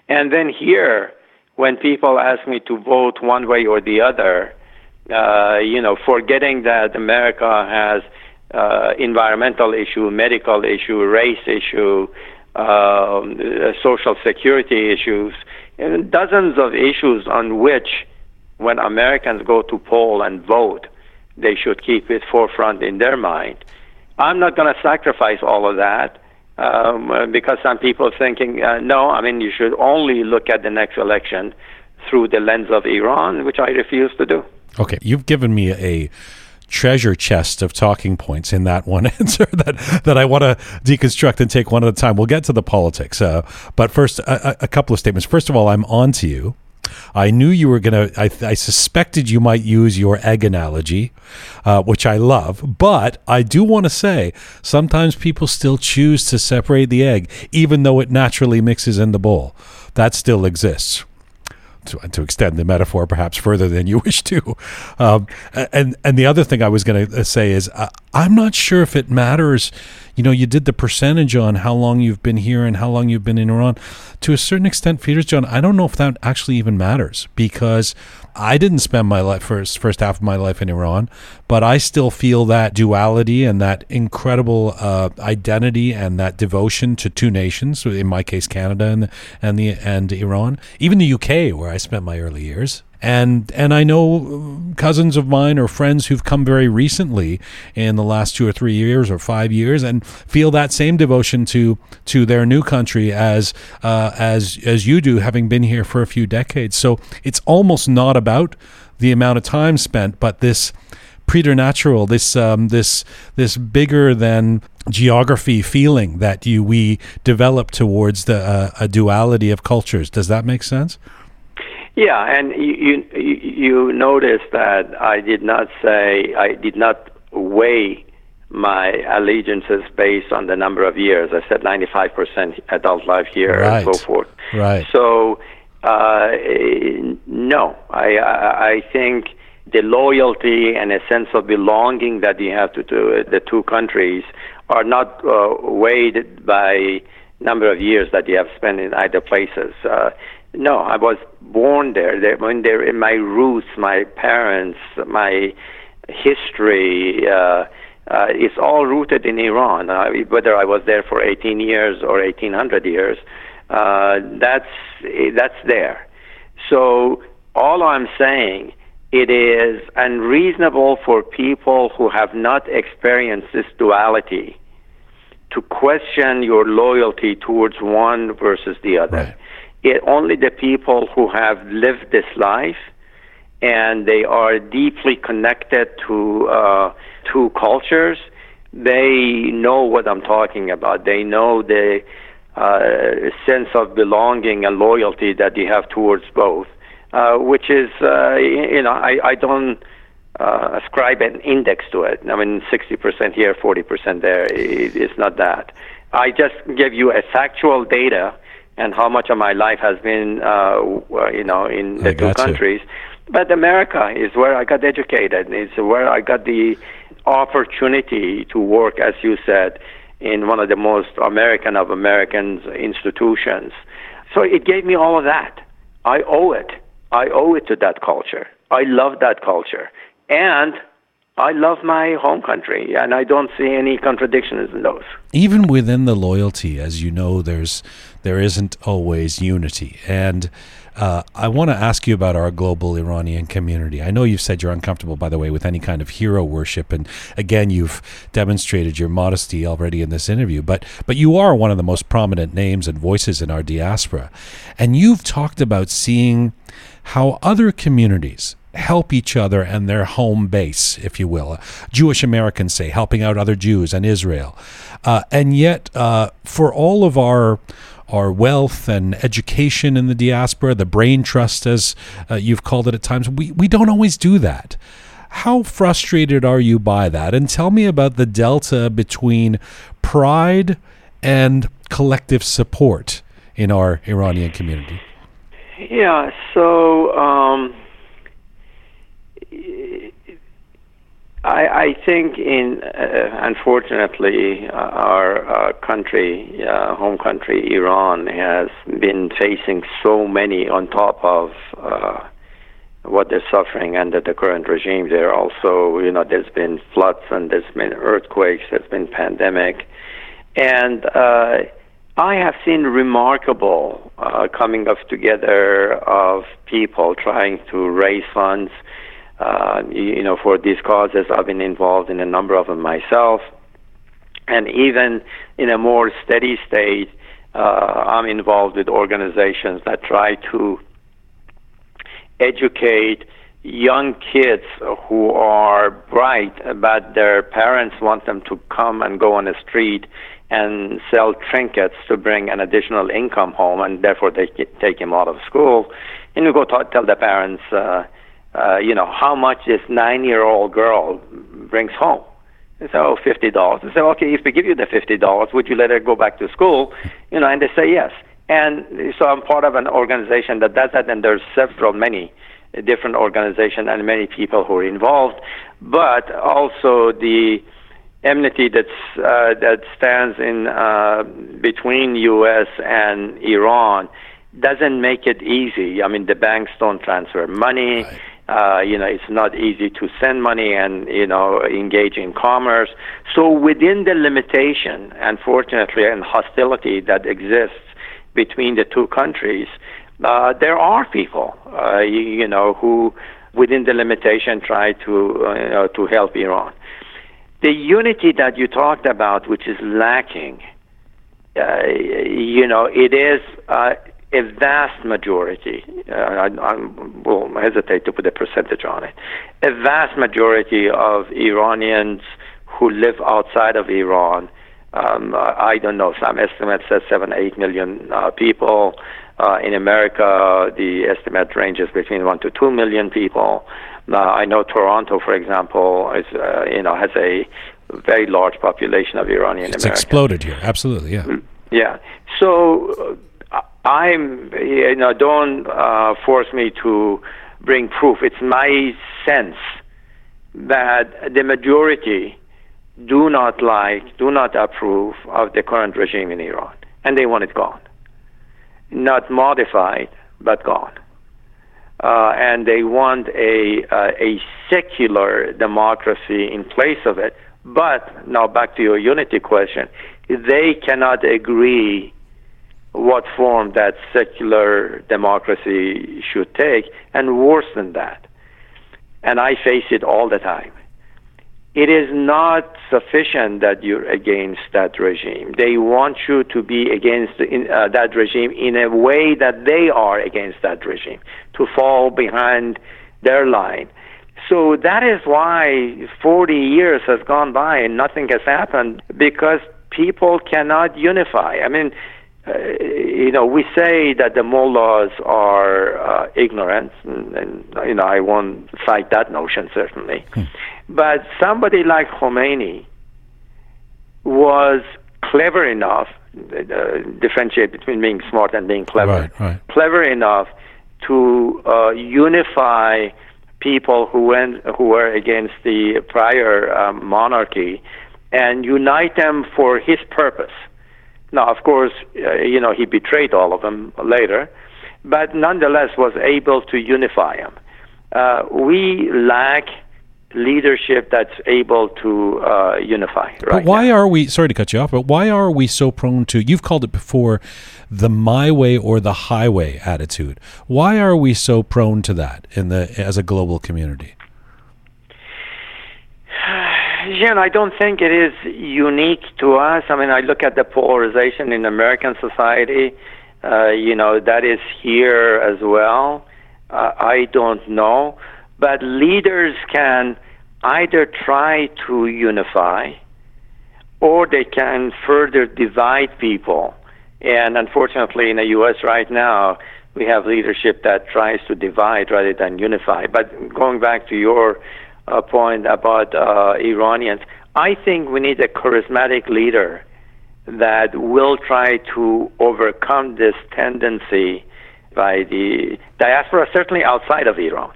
And then here, when people ask me to vote one way or the other, uh, you know, forgetting that America has uh, environmental issue, medical issue, race issue, um, uh, social security issues, and dozens of issues on which, when Americans go to poll and vote, they should keep it forefront in their mind. I'm not going to sacrifice all of that um, because some people are thinking, uh, no, I mean, you should only look at the next election through the lens of Iran, which I refuse to do. Okay, you've given me a treasure chest of talking points in that one answer that that I want to deconstruct and take one at a time. We'll get to the politics, uh, but first, a, a, couple of statements. First of all, I'm on to you. I knew you were going to, I suspected you might use your egg analogy, uh, which I love. But I do want to say sometimes people still choose to separate the egg, even though it naturally mixes in the bowl. That still exists to, to extend the metaphor perhaps further than you wish to. Um, and and the other thing I was going to say is uh, I'm not sure if it matters. You know, you did the percentage on how long you've been here and how long you've been in Iran. To a certain extent, Firuz jan, I don't know if that actually even matters because I didn't spend my life first first half of my life in Iran, but I still feel that duality and that incredible uh, identity and that devotion to two nations. In my case, Canada and and the and Iran, even the UK, where I spent my early years and and I know cousins of mine or friends who've come very recently in the last two or three years or five years and feel that same devotion to to their new country as uh, as as you do, having been here for a few decades. So it's almost not about the amount of time spent, but this preternatural, this um, this this bigger than geography feeling that you we develop towards the uh, a duality of cultures. Does that make sense? Yeah, and you, you you notice that I did not say I did not weigh my allegiances based on the number of years. I said 95% adult life here right. and so forth. Right. So uh, no, I I think the loyalty and a sense of belonging that you have to, to the two countries are not uh, weighed by number of years that you have spent in either places. Uh, no, I was born there. They, when they're in my roots, my parents, my history, uh, uh, it's all rooted in Iran. Uh, whether I was there for 18 years or 1800 years, uh, that's that's there. So all I'm saying, it is unreasonable for people who have not experienced this duality to question your loyalty towards one versus the other. Right it, only the people who have lived this life and they are deeply connected to uh, two cultures, they know what I'm talking about. They know the uh, sense of belonging and loyalty that you have towards both, uh, which is, uh, you know, I, I don't uh, ascribe an index to it. I mean, 60% here, 40% there. It, it's not that. I just give you a factual data and how much of my life has been, uh, you know, in the two countries. You. But America is where I got educated. It's where I got the opportunity to work, as you said, in one of the most American of Americans institutions. So it gave me all of that. I owe it. I owe it to that culture. I love that culture. And I love my home country, and I don't see any contradictions in those. Even within the loyalty, as you know, there's there isn't always unity, and uh, I want to ask you about our global Iranian community. I know you've said you're uncomfortable, by the way, with any kind of hero worship, and again, you've demonstrated your modesty already in this interview. But but you are one of the most prominent names and voices in our diaspora, and you've talked about seeing how other communities help each other and their home base, if you will. Jewish Americans say helping out other Jews and Israel, uh, and yet uh, for all of our our wealth and education in the diaspora, the brain trust, as uh, you've called it at times, we, we don't always do that. How frustrated are you by that? And tell me about the delta between pride and collective support in our Iranian community. Yeah, so um, I, I think, in uh, unfortunately, uh, our country, uh, home country, Iran, has been facing so many on top of uh, what they're suffering under the current regime. There also, you know, there's been floods and there's been earthquakes, there's been pandemic, and uh, I have seen remarkable uh, coming of together of people trying to raise funds, uh, you know, for these causes. I've been involved in a number of them myself, and even in a more steady state, uh, I'm involved with organizations that try to educate young kids who are bright, but their parents want them to come and go on the street and sell trinkets to bring an additional income home, and therefore they take him out of school. And you go tell the parents, uh, uh, you know, how much this nine-year-old girl brings home. They say, oh, fifty dollars. They say, okay, if we give you the fifty dollars, would you let her go back to school? You know, and they say yes. And so I'm part of an organization that does that, and there's several, many different organizations and many people who are involved. But also the enmity that's uh, that stands in uh, between U.S. and Iran doesn't make it easy. I mean, the banks don't transfer money. Right. Uh, you know, it's not easy to send money and you know engage in commerce. So within the limitation, unfortunately, and hostility that exists between the two countries, uh, there are people, uh, you, you, know, who within the limitation try to uh, to help Iran. The unity that you talked about, which is lacking, uh, you know, it is uh, a vast majority. I, I will hesitate to put a percentage on it. A vast majority of Iranians who live outside of Iran um, I don't know. Some estimates say seven, eight million uh, people. Uh, in America, the estimate ranges between one to two million people. Uh, I know Toronto, for example, is uh, you know has a very large population of Iranian It's exploded here. Absolutely, yeah. Mm, yeah. So uh, I'm you know don't uh, force me to bring proof. It's my sense that the majority do not like, do not approve of the current regime in Iran, and they want it gone. Not modified, but gone. Uh, and they want a uh, a secular democracy in place of it. But now back to your unity question, they cannot agree what form that secular democracy should take, and worse than that. And I face it all the time it is not sufficient that you're against that regime. They want you to be against in, uh, that regime in a way that they are against that regime, to fall behind their line. So that is why 40 years has gone by and nothing has happened because people cannot unify. I mean, you know, we say that the mullahs are uh, ignorant, and, and, you know, I won't fight that notion certainly. Hmm. But somebody like Khomeini was clever enough, uh, differentiate between being smart and being clever, right, right. clever enough to uh, unify people who went who were against the prior um, monarchy and unite them for his purpose now, of course, uh, you know, he betrayed all of them later, but nonetheless was able to unify them. Uh, we lack leadership that's able to uh, unify. Right but why now. are we? Sorry to cut you off, but why are we so prone to? You've called it before, the my way or the highway attitude. Why are we so prone to that in the as a global community? I don't think it is unique to us. I mean, I look at the polarization in American society. Uh, you know, that is here as well. Uh, I don't know. But leaders can either try to unify or they can further divide people. And unfortunately, in the U.S. right now, we have leadership that tries to divide rather than unify. But going back to your uh, point about uh, Iranians. I think we need a charismatic leader that will try to overcome this tendency by the diaspora, certainly outside of Iran.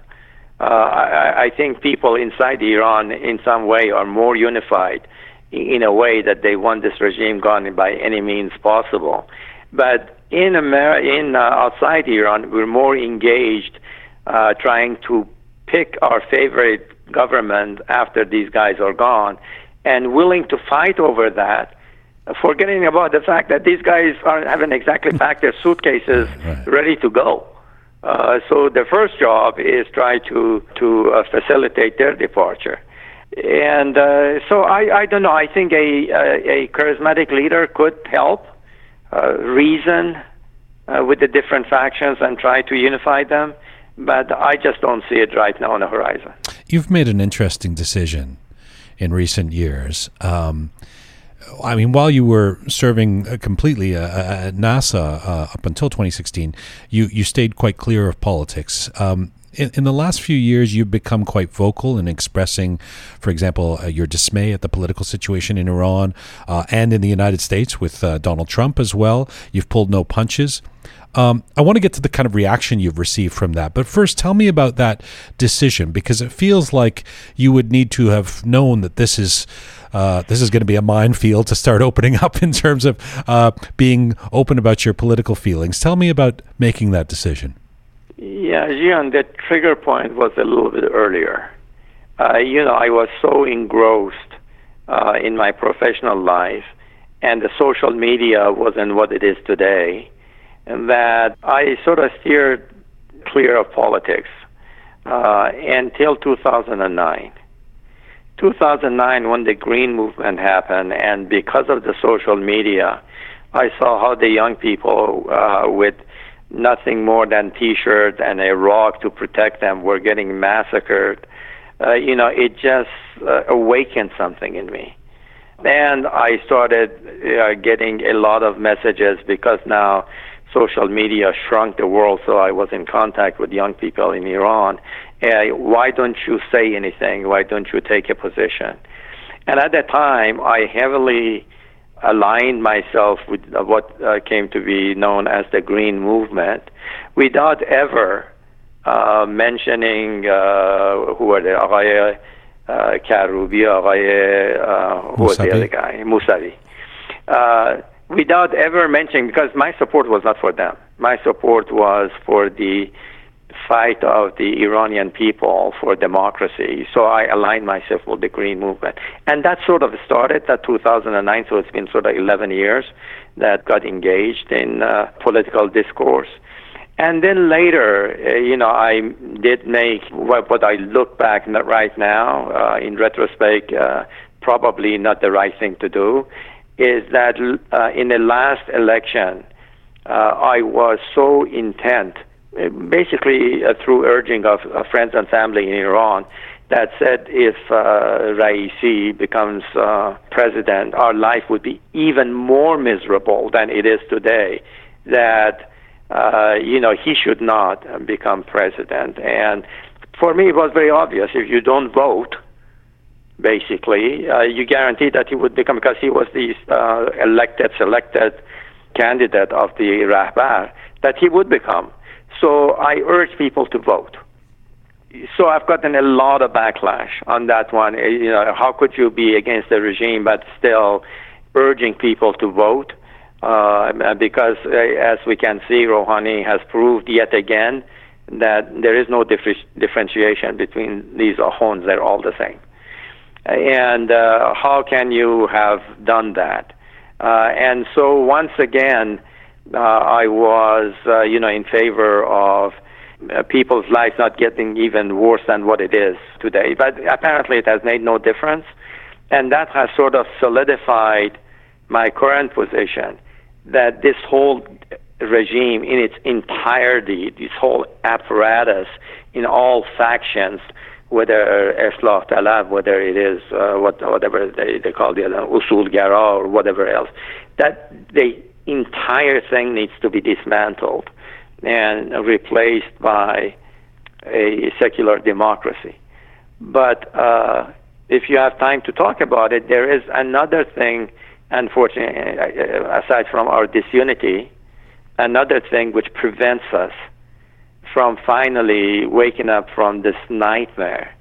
Uh, I, I think people inside Iran, in some way, are more unified in a way that they want this regime gone by any means possible. But in America, in uh, outside Iran, we're more engaged uh, trying to pick our favorite government after these guys are gone and willing to fight over that, forgetting about the fact that these guys are, haven't exactly packed their suitcases Right. ready to go. Uh, so the first job is try to to uh, facilitate their departure. And uh, so I, I don't know. I think a, a, a charismatic leader could help uh, reason uh, with the different factions and try to unify them. But I just don't see it right now on the horizon. You've made an interesting decision in recent years. Um, I mean, while you were serving uh, completely uh, uh, at NASA uh, up until 2016, you, you stayed quite clear of politics. Um, in, in the last few years, you've become quite vocal in expressing, for example, uh, your dismay at the political situation in Iran uh, and in the United States with uh, Donald Trump as well. You've pulled no punches. Um, I want to get to the kind of reaction you've received from that. But first, tell me about that decision because it feels like you would need to have known that this is uh, this is going to be a minefield to start opening up in terms of uh, being open about your political feelings. Tell me about making that decision. Yeah, Jian, the trigger point was a little bit earlier. Uh, you know, I was so engrossed uh, in my professional life, and the social media wasn't what it is today, that I sort of steered clear of politics uh, until 2009. 2009, when the Green Movement happened, and because of the social media, I saw how the young people uh, with nothing more than T-shirt and a rock to protect them were getting massacred. Uh, you know, it just uh, awakened something in me, and I started uh, getting a lot of messages because now social media shrunk the world, so I was in contact with young people in Iran. Uh, why don't you say anything? Why don't you take a position? And at that time, I heavily aligned myself with what uh, came to be known as the Green Movement without ever uh, mentioning uh, who were the Agaya uh, Karubi, Agaya, uh, who was the other guy? Musavi. Without ever mentioning, because my support was not for them. My support was for the fight of the Iranian people for democracy. So I aligned myself with the Green Movement. And that sort of started that 2009, so it's been sort of 11 years that got engaged in uh, political discourse. And then later, uh, you know, I did make what, what I look back right now, uh, in retrospect, uh, probably not the right thing to do, is that uh, in the last election, uh, I was so intent, basically uh, through urging of, of friends and family in Iran, that said if uh, Raisi becomes uh, president, our life would be even more miserable than it is today. That uh, you know he should not become president, and for me it was very obvious. If you don't vote, basically, uh, you guarantee that he would become because he was the uh, elected, selected candidate of the Rahbar, that he would become. So I urge people to vote. So I've gotten a lot of backlash on that one. Uh, You know, how could you be against the regime but still urging people to vote? Uh, because uh, as we can see, Rouhani has proved yet again that there is no differ- differentiation between these ahons; they're all the same. And uh, how can you have done that? Uh, and so once again, uh, I was, uh, you know, in favor of uh, people's lives not getting even worse than what it is today. But apparently, it has made no difference, and that has sort of solidified my current position that this whole regime, in its entirety, this whole apparatus, in all factions, whether Islah Talab, whether it is uh, what, whatever they, they call the Usul Gara or whatever else, that the entire thing needs to be dismantled and replaced by a secular democracy. But uh, if you have time to talk about it, there is another thing, unfortunately, uh, aside from our disunity, another thing which prevents us from finally waking up from this nightmare.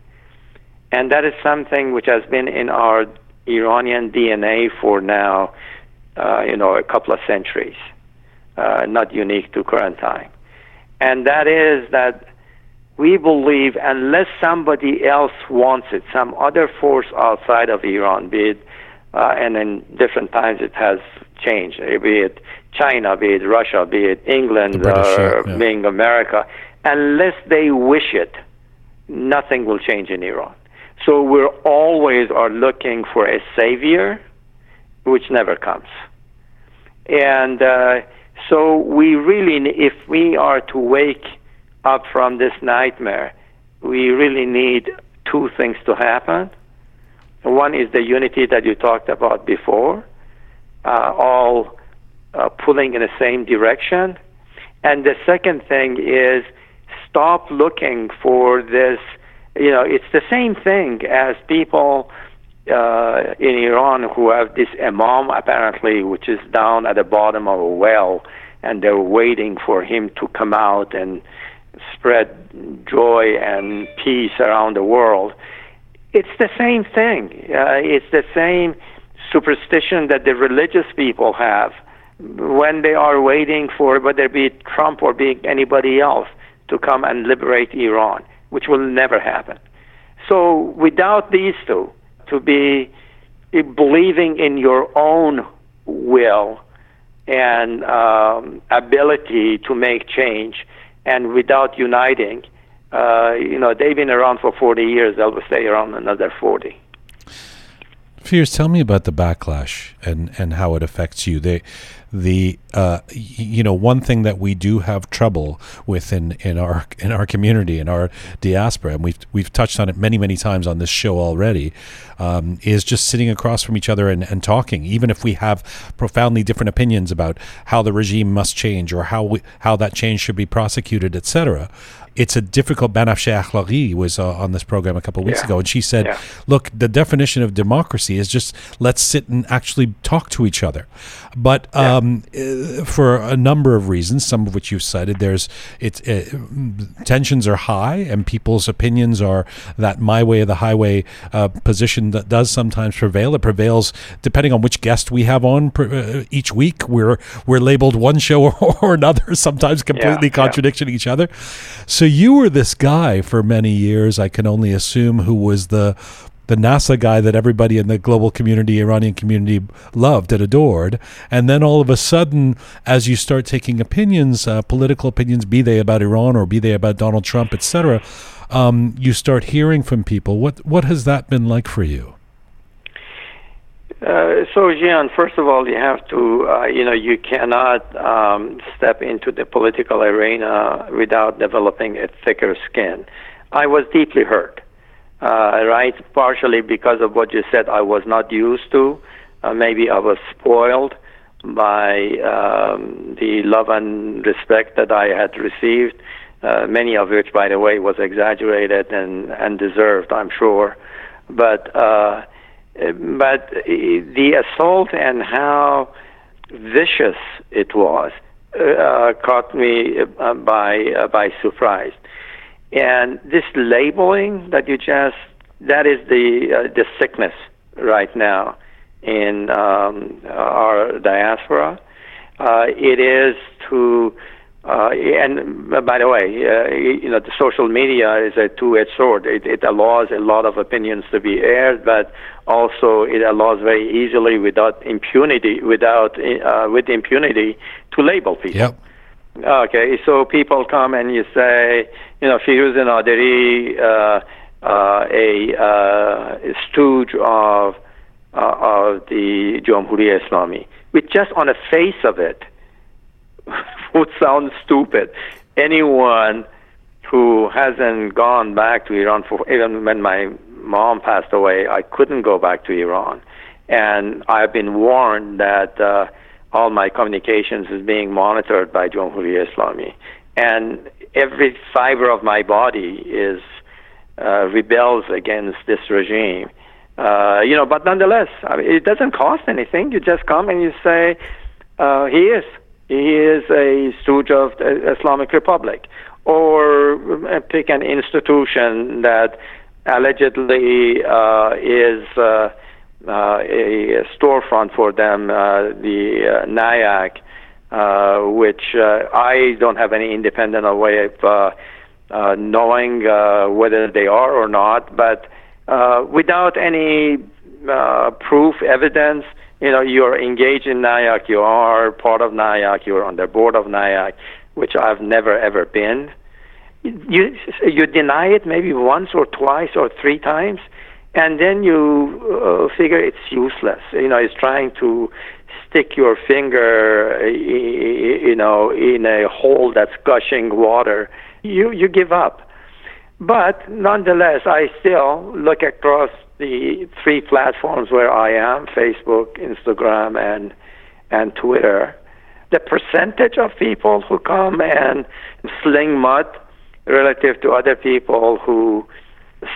And that is something which has been in our Iranian DNA for now, uh, you know, a couple of centuries, uh, not unique to current time. And that is that we believe unless somebody else wants it, some other force outside of Iran, be it, uh, and in different times it has changed, be it China, be it Russia, be it England, British, or yeah. being America, unless they wish it, nothing will change in Iran. So we're always are looking for a savior, which never comes. And uh, so we really, if we are to wake up from this nightmare, we really need two things to happen. One is the unity that you talked about before, uh, all uh, pulling in the same direction. And the second thing is stop looking for this. You know, it's the same thing as people uh, in Iran who have this imam apparently, which is down at the bottom of a well, and they're waiting for him to come out and spread joy and peace around the world. It's the same thing. Uh, it's the same superstition that the religious people have when they are waiting for whether it be Trump or be anybody else to come and liberate Iran, which will never happen. So without these two, to be believing in your own will and um, ability to make change, and without uniting, uh, you know, they've been around for 40 years. They'll stay around another 40. Firuz, tell me about the backlash and, and how it affects you. They, the uh, you know one thing that we do have trouble with in, in our in our community in our diaspora, and we've we've touched on it many many times on this show already, um, is just sitting across from each other and, and talking, even if we have profoundly different opinions about how the regime must change or how we, how that change should be prosecuted, etc it's a difficult. Banafsheh Akhlaqi was uh, on this program a couple of weeks Yeah. ago, and she said, Yeah. "Look, the definition of democracy is just let's sit and actually talk to each other." But um, uh, for a number of reasons, some of which you've cited, there's it's uh, tensions are high, and people's opinions are that my way or the highway uh, position that does sometimes prevail. It prevails depending on which guest we have on per, uh, each week. We're we're labeled one show or, or another, sometimes completely yeah. contradicting each other. So you were this guy for many years. I can only assume who was the the NASA guy that everybody in the global community, Iranian community, loved and adored. And then all of a sudden, as you start taking opinions, uh, political opinions, be they about Iran or be they about Donald Trump, etc., um, you start hearing from people. What what has that been like for you? Uh, so, Jian, first of all, you have to, uh, you know, you cannot um, step into the political arena without developing a thicker skin. I was deeply hurt, uh, right? Partially because of what you said, I was not used to. Uh, maybe I was spoiled by um, the love and respect that I had received, uh, many of which, by the way, was exaggerated and, undeserved, I'm sure. But uh, but the assault and how vicious it was uh, caught me uh, by uh, by surprise. And this labeling that you just that is the the sickness right now in um, our diaspora. It is to uh, and by the way, uh, you know, the social media is a two-edged sword. It, it allows a lot of opinions to be aired, but also it allows very easily, without impunity, without uh, with impunity, to label people. Yep. Okay, so people come and you say, you know, Firuz Naderi, uh, uh, a, uh, a stooge of uh, of the Jamhuri Islami, with just on the face of it would sound stupid. Anyone who hasn't gone back to Iran for even when my mom passed away, I couldn't go back to Iran, and I've been warned that uh, all my communications is being monitored by Jamhuri Islami, and every fiber of my body is uh, rebels against this regime. Uh, you know, but nonetheless, I mean, it doesn't cost anything. You just come and you say, uh, "He is." He is a stooge of the Islamic Republic, or uh, pick an institution that allegedly uh, is uh, uh, a storefront for them, uh, the uh, NIAC, which I don't have any independent way of knowing whether they are or not, but without any proof, evidence, you know, you're engaged in NIAC, you are part of NIAC, you're on the board of NIAC, which I've never ever been. You you deny it maybe once or twice or three times, and then you uh, figure it's useless. You know, it's trying to stick your finger, you know, in a hole that's gushing water. You you give up. But nonetheless, I still look across the three platforms where I am: Facebook, Instagram, and and Twitter. The percentage of people who come and sling mud relative to other people who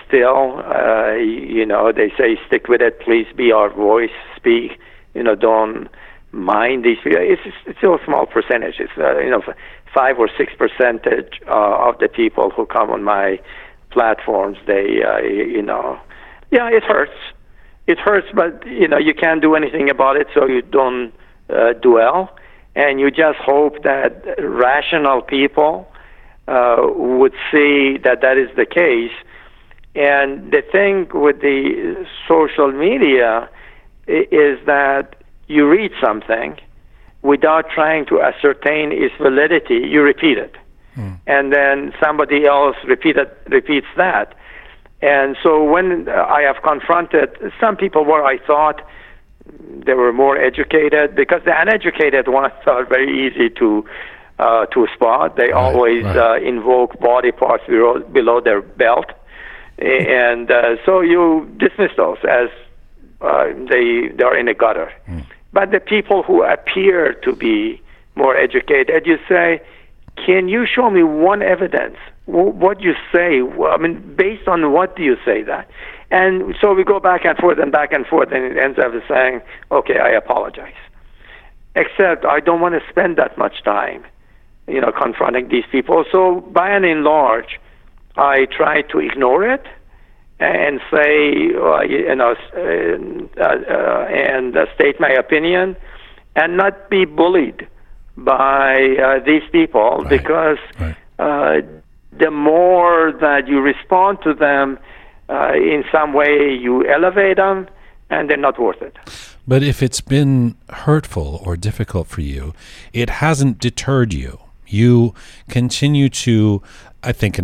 still, uh, you know, they say, stick with it, please be our voice, speak, you know, don't mind these people. It's, it's still a small percentage. It's, uh, you know, five or six percentage uh, of the people who come on my platforms, they, uh, you know, yeah, it hurts. It hurts, but, you know, you can't do anything about it, so you don't uh, dwell. And you just hope that rational people uh, would see that that is the case. And the thing with the social media is that you read something without trying to ascertain its validity, you repeat it. Mm. And then somebody else repeated, repeats that. And so when I have confronted some people where I thought they were more educated, because the uneducated ones are very easy to uh, to spot. They right, always right. Uh, invoke body parts below, below their belt, and uh, so you dismiss those as uh, they they are in a gutter. Mm. But the people who appear to be more educated, you say, can you show me one evidence? What you say? I mean, based on what do you say that? And so we go back and forth and back and forth, and it ends up saying, okay, I apologize. Except I don't want to spend that much time you know, confronting these people. So by and in large, I try to ignore it and say, uh, you know, uh, uh, and state my opinion, and not be bullied by uh, these people right. because right. Uh, the more that you respond to them in some way, you elevate them, and they're not worth it. But if it's been hurtful or difficult for you, it hasn't deterred you you continue to I think,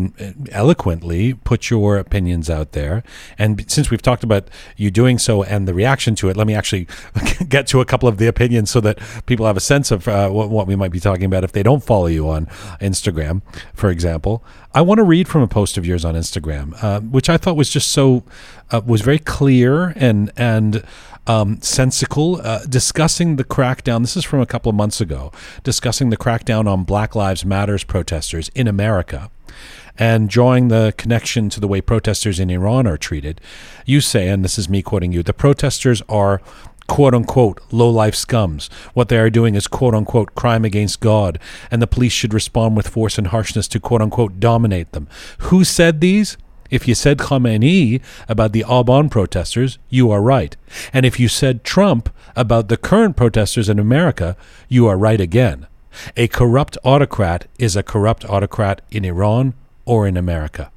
eloquently put your opinions out there. And since we've talked about you doing so and the reaction to it, let me actually get to a couple of the opinions so that people have a sense of uh, what, what, we might be talking about if they don't follow you on Instagram, for example. I want to read from a post of yours on Instagram, uh, which I thought was just so uh, was very clear and and um, sensical, uh, discussing the crackdown. This is from a couple of months ago, discussing the crackdown on Black Lives Matters protesters in America and drawing the connection to the way protesters in Iran are treated. You say, and this is me quoting you, the protesters are quote unquote low life scums. What they are doing is quote unquote crime against God, and the police should respond with force and harshness to quote unquote dominate them. Who said these? If you said Khamenei about the Aban protesters, you are right. And if you said Trump about the current protesters in America, you are right again. A corrupt autocrat is a corrupt autocrat in Iran or in America.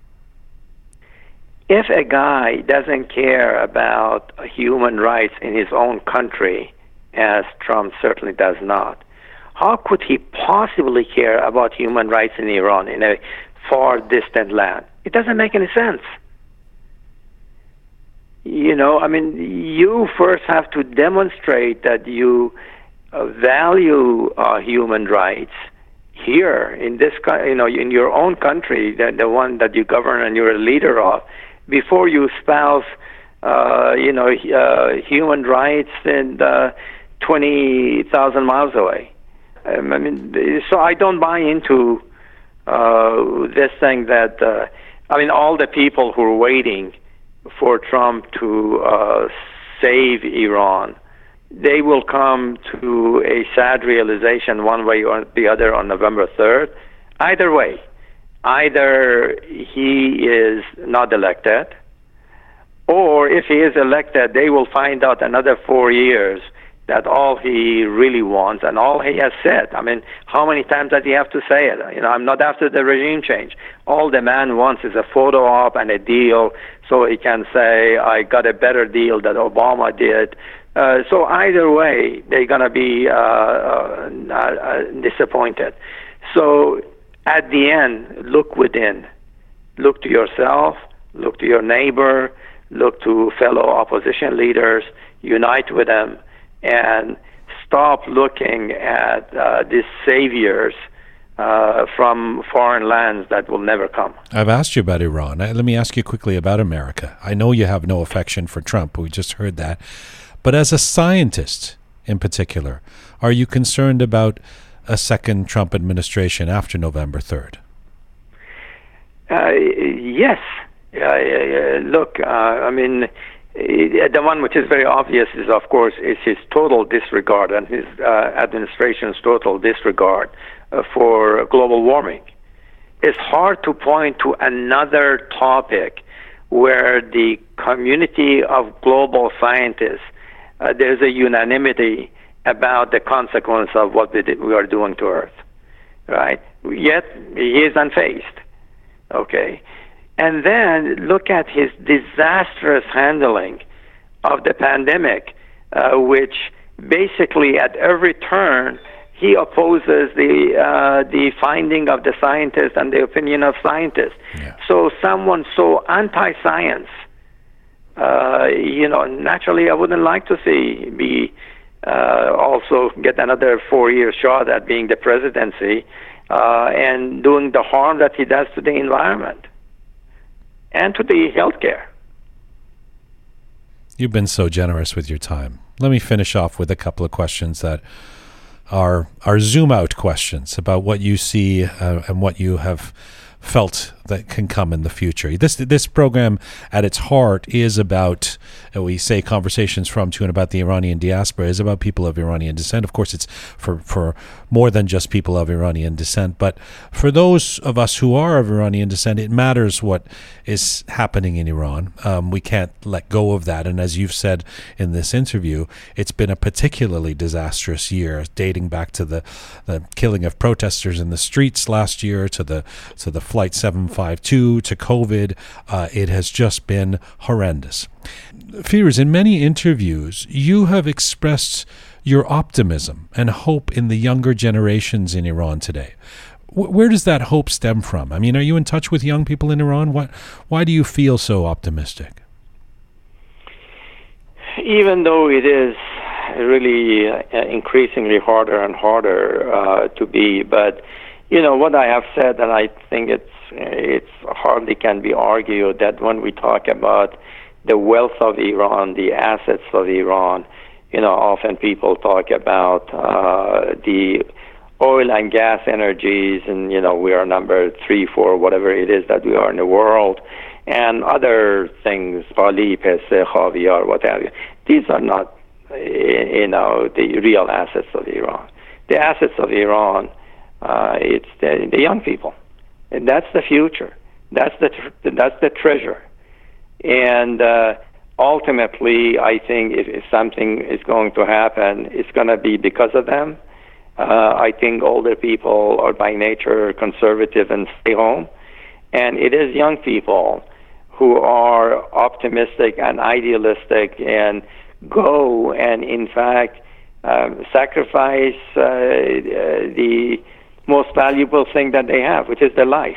If a guy doesn't care about human rights in his own country, as Trump certainly does not, how could he possibly care about human rights in Iran, in a far distant land? It doesn't make any sense. You know, I mean, you first have to demonstrate that you uh, value uh, human rights here in this, you know, in your own country, the, the one that you govern and you're a leader of, before you espouse, uh, you know, uh, human rights and uh, twenty thousand miles away. Um, I mean, so I don't buy into uh, this thing that. Uh, I mean, all the people who are waiting for Trump to uh, save Iran, they will come to a sad realization one way or the other on November 3rd. Either way, either he is not elected, or if he is elected, they will find out another four years that all he really wants and all he has said. I mean, how many times does he have to say it? You know, I'm not after the regime change. All the man wants is a photo op and a deal so he can say, I got a better deal that Obama did. Uh, so either way, they're going to be uh, uh, disappointed. So at the end, look within. Look to yourself, look to your neighbor, look to fellow opposition leaders, unite with them and stop looking at uh, these saviors uh, from foreign lands that will never come. I've asked you about Iran. Let me ask you quickly about America. I know you have no affection for Trump. We just heard that. But as a scientist in particular, are you concerned about a second Trump administration after November 3rd? Uh, yes. Uh, look, uh, I mean, the one which is very obvious is, of course, is his total disregard and his uh, administration's total disregard uh, for global warming. It's hard to point to another topic where the community of global scientists uh, there's a unanimity about the consequence of what we, did, we are doing to Earth, right? Yet he is unfazed. Okay, and then look at his disastrous handling of the pandemic, uh, which basically at every turn he opposes the uh, the finding of the scientists and the opinion of scientists. Yeah. So someone so anti-science, uh, you know, naturally I wouldn't like to see be uh, also get another four-year shot at being the presidency uh, and doing the harm that he does to the environment and to the healthcare. You've been so generous with your time. Let me finish off with a couple of questions that are are zoom out questions about what you see uh, and what you have felt that can come in the future. This this program at its heart is about uh, we say conversations from to and about the Iranian diaspora is about people of Iranian descent. Of course, it's for for more than just people of Iranian descent, but for those of us who are of Iranian descent, it matters what is happening in Iran. Um, we can't let go of that, and as you've said in this interview, it's been a particularly disastrous year, dating back to the the killing of protesters in the streets last year, to the to the flight seven 752 to COVID. Uh, it has just been horrendous. Firuz, in many interviews, you have expressed your optimism and hope in the younger generations in Iran today. where does that hope stem from? I mean, are you in touch with young people in Iran? What, why do you feel so optimistic? Even though it is really uh, increasingly harder and harder uh, to be, but you know what I have said, and I think it's it's hardly can be argued that when we talk about the wealth of Iran, the assets of Iran, you know, often people talk about uh, the oil and gas energies, and you know, we are number three, four, whatever it is that we are in the world, and other things, Ali, Pese, Khaviar, what have you. These are not, you know, the real assets of Iran. The assets of Iran, uh, it's the, the young people and that's the future. That's the tr- that's the treasure, and uh, ultimately, I think if, if something is going to happen, it's going to be because of them. Uh, I think older people are by nature conservative and stay home, and it is young people who are optimistic and idealistic and go and in fact um, sacrifice uh, the most valuable thing that they have, which is their life.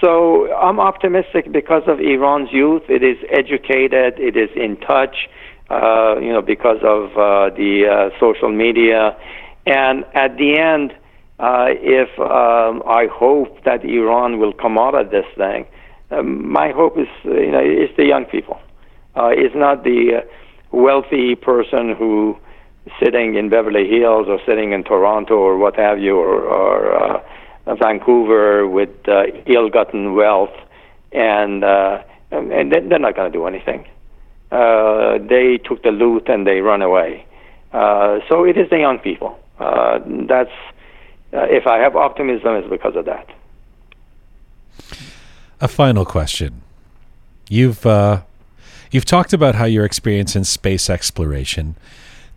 So I'm optimistic because of Iran's youth. It is educated. It is in touch. Uh, you know, because of uh, the uh, social media, and at the end, uh, if um, I hope that Iran will come out of this thing, um, my hope is you know is the young people. Uh, it's not the uh, wealthy person who sitting in Beverly Hills or sitting in Toronto or what have you, or, or uh, Vancouver with uh, ill-gotten wealth, and uh, and they're not going to do anything. Uh, they took the loot and they run away. Uh, so it is the young people. Uh, that's uh, if I have optimism, it's because of that. A final question. You've uh, you've talked about how your experience in space exploration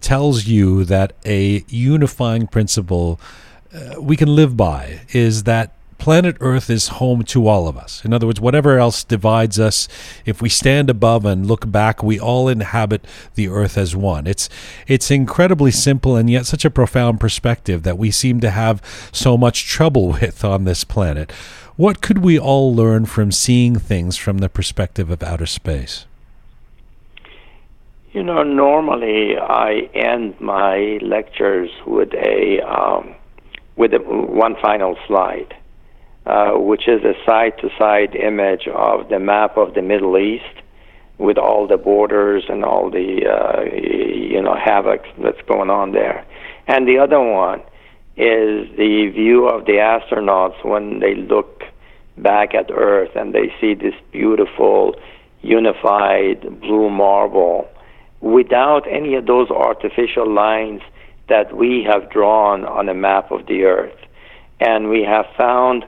tells you that a unifying principle uh, we can live by is that planet Earth is home to all of us. In other words, whatever else divides us, if we stand above and look back, we all inhabit the Earth as one. It's it's incredibly simple and yet such a profound perspective that we seem to have so much trouble with on this planet. What could we all learn from seeing things from the perspective of outer space? You know, normally I end my lectures with a um, with a, one final slide, uh, which is a side-to-side image of the map of the Middle East with all the borders and all the uh, you know havoc that's going on there, and the other one is the view of the astronauts when they look back at Earth and they see this beautiful, unified blue marble without any of those artificial lines that we have drawn on a map of the Earth. And we have found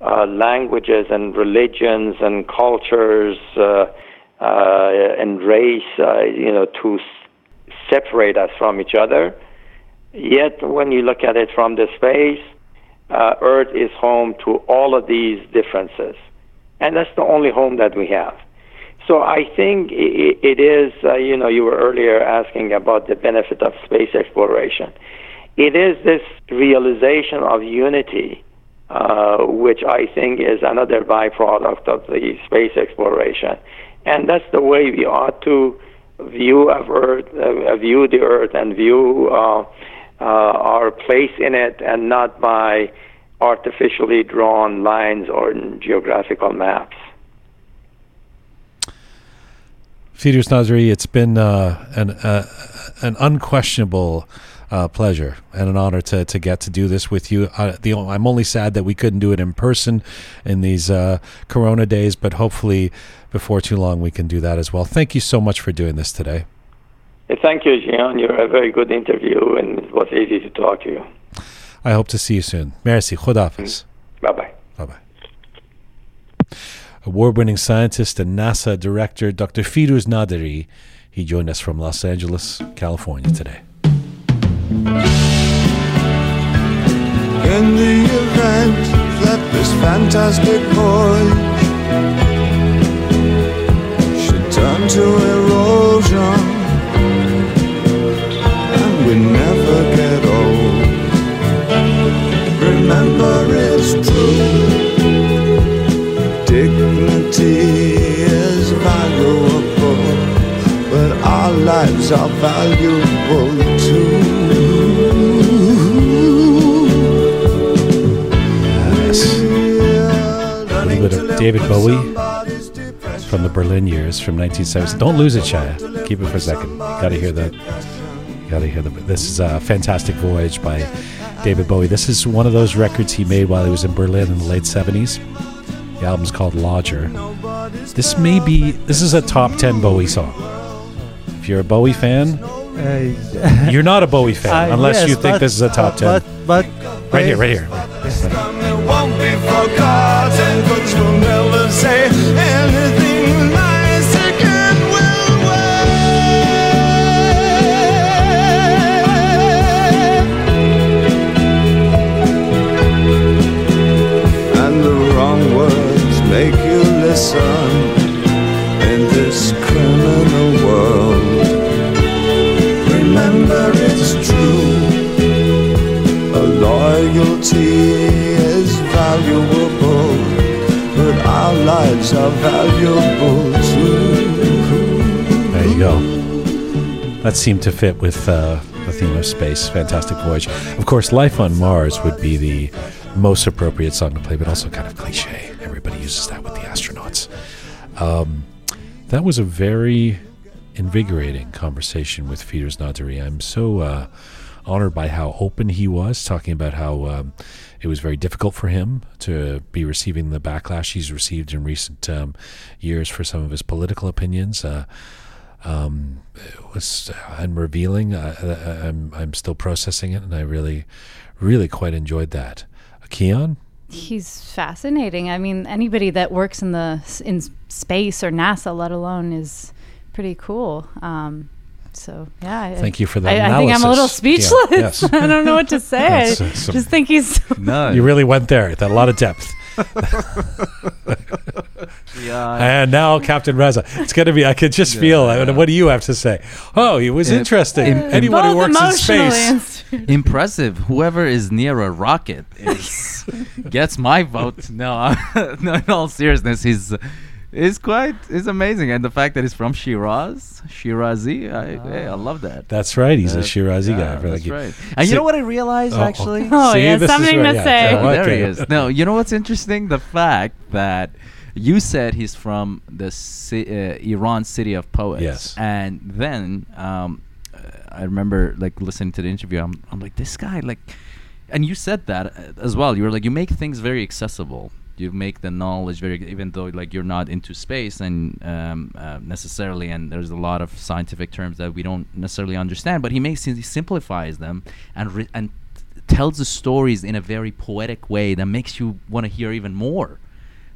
uh, languages and religions and cultures uh, uh, and race, uh, you know, to s- separate us from each other. Yet, when you look at it from the space, uh, Earth is home to all of these differences, and that's the only home that we have. So I think it, is, uh, you know, you were earlier asking about the benefit of space exploration. It is this realization of unity, uh, which I think is another byproduct of the space exploration, and that's the way we ought to view of Earth, uh, view the Earth, and view uh, uh, our place in it, and not by artificially drawn lines or geographical maps. Firuz Naderi, it's been uh, an uh, an unquestionable uh, pleasure and an honor to, to get to do this with you. Uh, the, I'm only sad that we couldn't do it in person in these uh, Corona days, but hopefully before too long we can do that as well. Thank you so much for doing this today. Thank you, Jian. You're a very good interview, and it was easy to talk to you. I hope to see you soon. Merci. Khodafis. Bye bye. Bye bye. Award winning scientist and NASA director Dr. Firuz Naderi. He joined us from Los Angeles, California today. In the event that this fantastic should turn to erosion our lives are valuable too. Yes. A little bit of David Bowie from the Berlin years from 1970. Don't lose it, Shaya. Keep it for a second. You gotta hear that. Gotta hear the. This is a fantastic voyage by David Bowie. This is one of those records he made while he was in Berlin in the late 70s. The album's called Lodger. This may be. This is a top 10 Bowie song. If you're a Bowie fan, Uh, you're not a Bowie fan uh, unless yes, you think but- this is a top 10. But, but right here, right here. It won't be forgotten, but you'll never say anything nice again. Will And the wrong words make you listen is valuable, but our lives are valuable too. There you go. That seemed to fit with uh, the theme of space. Fantastic voyage. Of course, Life on Mars would be the most appropriate song to play, but also kind of cliche. Everybody uses that with the astronauts. Um, that was a very invigorating conversation with Firuz Naderi. I'm so uh, honored by how open he was, talking about how um, it was very difficult for him to be receiving the backlash he's received in recent um, years for some of his political opinions. Uh, um, it was and revealing. Uh, I'm I'm still processing it, and I really, really quite enjoyed that. Keon, He's fascinating. I mean, anybody that works in the in space or NASA, let alone, is pretty cool. Um, So yeah, I, Thank you for that I, I think I'm a little analysis. Yeah, speechless. yes. I don't know what to say. I uh, some- just think he's. No. You really went there. That a lot of depth. yeah. And now Captain Reza. It's going to be, I could just feel it. What do you have to say? Oh, it was Yeah. interesting. Im- Anyone who both works in emotionally space. Impressive. Whoever is near a rocket is gets my vote. No, no. In all seriousness, he's is quite it's amazing, and the fact that he's from Shiraz, Shirazi, I, hey, I love that. That's right. He's a Uh, Shirazi yeah, guy. For that's like, right. And you know what I realized Oh, actually? Oh, See, yeah, this is something right, to yeah. say. Yeah, Oh, there he is. No, you know what's interesting? The fact that you said he's from the ci- uh, Iran city of poets. Yes. And then um, uh, I remember like listening to the interview. I'm, I'm like, this guy, like, and you said that uh, as well. You were like, you make things very accessible. You make the knowledge very, even though like you're not into space and um, uh, necessarily, and there's a lot of scientific terms that we don't necessarily understand. But he makes he simplifies them and re- and tells the stories in a very poetic way that makes you want to hear even more.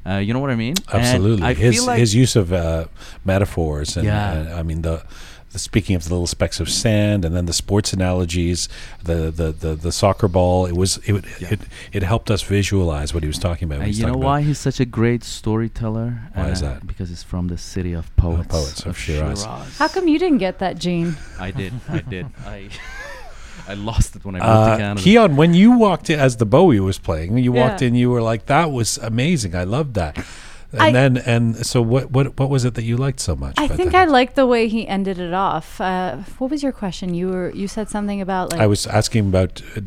Uh, you know what I mean? Absolutely. I his like his use of uh, metaphors and Yeah. I mean the, the speaking of the little specks of sand and then the sports analogies, the the, the, the soccer ball. It was it, it it helped us visualize what he was talking about. when And he's you know why about- he's such a great storyteller? Why is Uh, that? Because he's from the city of poets. poets of Shiraz. How come you didn't get that gene? I did. I did. I I lost it when I moved to Uh, Canada. Keon, when you walked in as the Bowie was playing, you walked in, you were like, "That was amazing! I loved that." And I- then, and so, what, what, what was it that you liked so much? I think that? I liked the way he ended it off. Uh, what was your question? You were you said something about like I was asking about uh,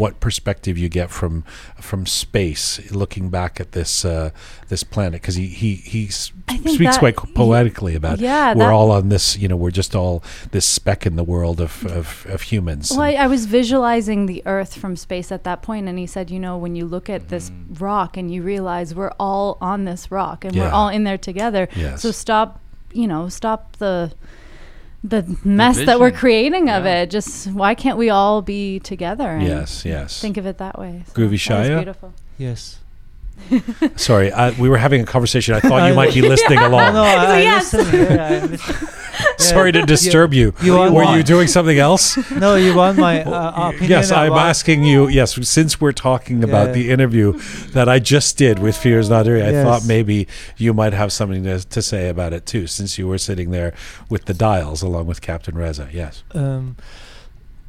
what perspective you get from from space, looking back at this uh, this planet, because he he he s- I think speaks that- quite poetically about. yeah, we're that- all on this. You know, we're just all this speck in the world of of, of humans. Well, I, And- I was visualizing the Earth from space at that point, and he said, you know, when you look at this rock and you realize we're all on this rock and Yeah. we're all in there together. Yes. So stop, you know, stop the the mess that we're creating of Yeah. it. Just why can't we all be together? And yes, yes. Think of it that way. So Groovy that Shaya? beautiful. Yes. Sorry, I, we were having a conversation. I thought you might be listening along. No, I, I Yes. listen here. I listen. Sorry to disturb you. You were want- you doing something else? No, you want my uh, opinion? Yes, I'm about- asking you. Yes, since we're talking about Yeah. the interview that I just did with Firuz Naderi, I Yes. thought maybe you might have something to, to say about it too, since you were sitting there with the dials along with Captain Reza. Yes. Um,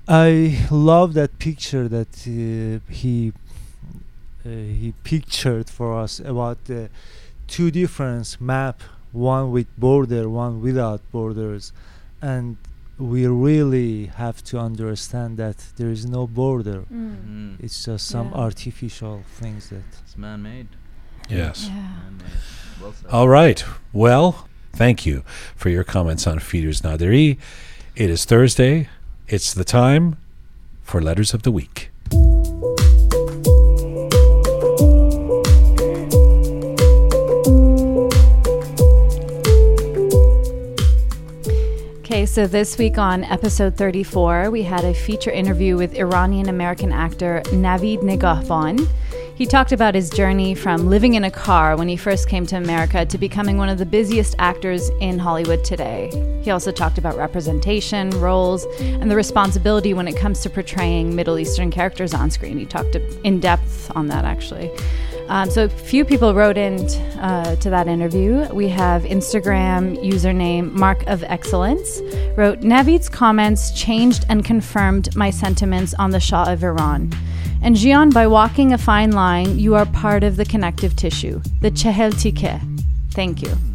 I love that picture that uh, he he pictured for us about the two different map, one with border, one without borders, and we really have to understand that there is no border. Mm. It's just some Yeah. artificial things that. It's man-made. Yes. Yeah. Man-made. Well. All right. Well, thank you for your comments on Firuz Naderi. It is Thursday. It's the time for Letters of the Week. Okay, so this week on episode 34, we had a feature interview with Iranian American actor Navid Negahban. He talked about his journey from living in a car when he first came to America to becoming one of the busiest actors in Hollywood today. He also talked about representation, roles, and the responsibility when it comes to portraying Middle Eastern characters on screen. He talked in depth on that actually. Um, so a few people wrote in uh, to that interview. We have Instagram username Mark of Excellence wrote Navid's comments changed and confirmed my sentiments on the Shah of Iran. And Jian, by walking a fine line, you are part of the connective tissue, the Chehel Tike. Thank you.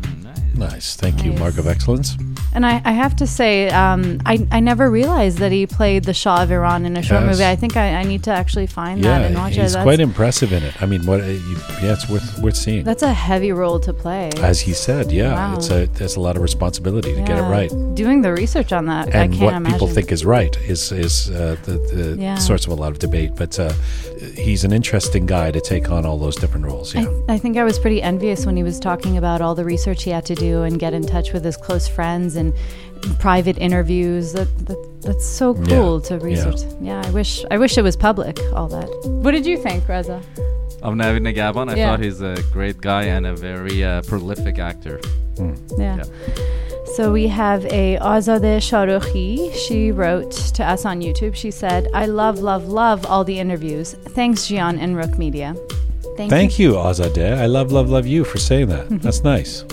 Nice. Nice. Thank you, Mark of Excellence. And I, I have to say, um, I, I never realized that he played the Shah of Iran in a short Yes. movie. I think I, I need to actually find that and Yeah, watch it. he's quite impressive in it. I mean, what? Uh, you, yeah, it's worth worth seeing. that's a heavy role to play. As he said, yeah, Wow. it's a there's a lot of responsibility to get it right. Doing the research on that, I And can't what imagine. people think is right is is uh, the, the Yeah. source of a lot of debate. But uh, he's an interesting guy to take on all those different roles. Yeah, I, I think I was pretty envious when he was talking about all the research he had to do and get in touch with his close friends and private interviews. That, that that's so Yeah, cool to yeah. research. Yeah. I wish I wish it was public. All that. What did you think, Reza? Of Navid Negahban, I Yeah. thought he's a great guy and a very uh, prolific actor. Yeah. Yeah. So we have a Azadeh Shahrukhi. She wrote to us on YouTube. She said, "I love, love, love all the interviews. Thanks, Jian and Rook Media." Thank, Thank you, Azadeh. I love, love, love you for saying that. That's nice.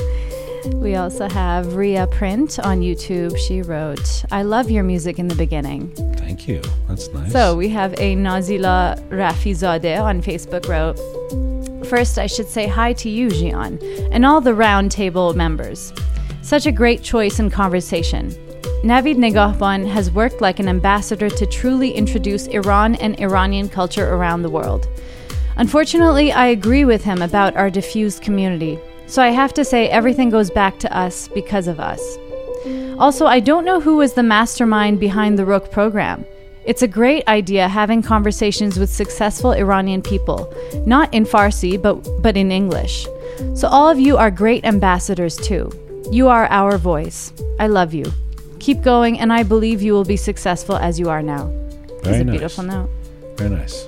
We also have Ria Print on YouTube. She wrote, "I love your music in the beginning." Thank you. That's nice. So we have a Nazila Rafizadeh on Facebook wrote, First, I should say hi to you, Jian, and all the round table members. Such a great choice in conversation. Navid Negahban has worked like an ambassador to truly introduce Iran and Iranian culture around the world. Unfortunately, I agree with him about our diffused community, so I have to say everything goes back to us because of us. Also, I don't know who was the mastermind behind the Rook program. It's a great idea having conversations with successful Iranian people, not in Farsi, but, but in English. So, all of you are great ambassadors too. You are our voice. I love you. Keep going, and I believe you will be successful as you are now. Very It's a nice. beautiful note. Very nice.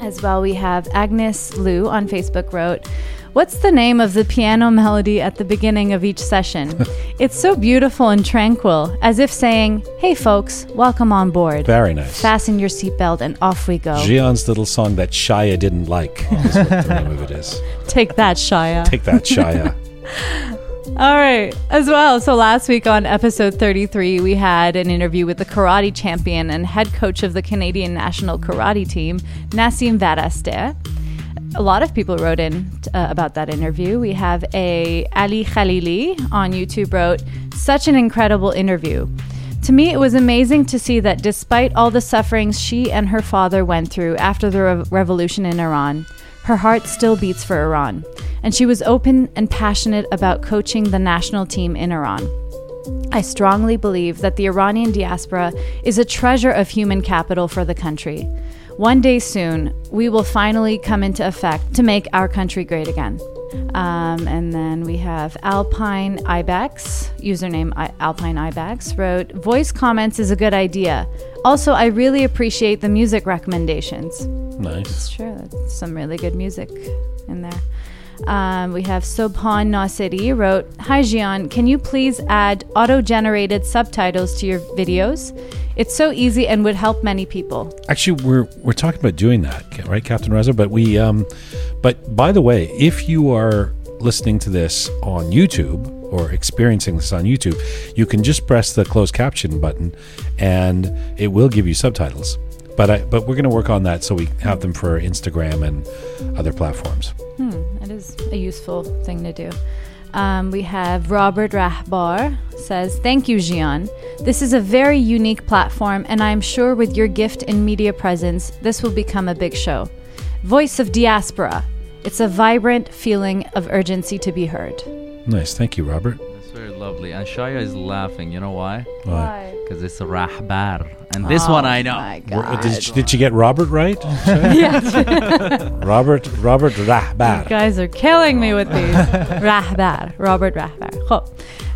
As well, we have Agnes Liu on Facebook wrote, What's the name of the piano melody at the beginning of each session? it's so beautiful and tranquil, as if saying, Hey folks, welcome on board. Very nice. Fasten your seatbelt and off we go. Jian's little song that Shaya didn't like is what the name of it is. Take that, Shaya. Take that, Shaya. All right. As well, so last week on episode 33, we had an interview with the karate champion and head coach of the Canadian national karate team, Nassim Varasteh. A lot of people wrote in uh, about that interview. We have a Ali Khalili on YouTube wrote, "Such an incredible interview. To me, it was amazing to see that despite all the sufferings she and her father went through after the rev- revolution in Iran, her heart still beats for Iran, and she was open and passionate about coaching the national team in Iran. I strongly believe that the Iranian diaspora is a treasure of human capital for the country. One day soon, we will finally come into effect to make our country great again. Um, and then we have Alpine Ibex, username I- Alpine Ibex, wrote, Voice comments is a good idea. Also, I really appreciate the music recommendations. Nice. Sure, that's some really good music in there. Um, we have Sobhan Nasiri wrote, Hi Jian, can you please add auto-generated subtitles to your videos? It's so easy and would help many people. Actually, we're we're talking about doing that, right, Captain Reza? But we, um, but by the way, if you are listening to this on YouTube or experiencing this on YouTube, you can just press the closed caption button, and it will give you subtitles. But I, but we're going to work on that so we have them for Instagram and other platforms. Hmm, that is a useful thing to do. Um, we have Robert Rahbar says, Thank you, Jian. This is a very unique platform, and I am sure with your gift and media presence, this will become a big show. Voice of Diaspora. It's a vibrant feeling of urgency to be heard. Nice, thank you, Robert. That's very lovely. And Shaya is laughing. You know why? Why? Because it's Rahbar. And this oh one I know. Oh My God. Did, you- did you get Robert right? yes. Robert Robert Rahbar. You guys are killing me with these. Rahbar, Robert Rahbar. خب.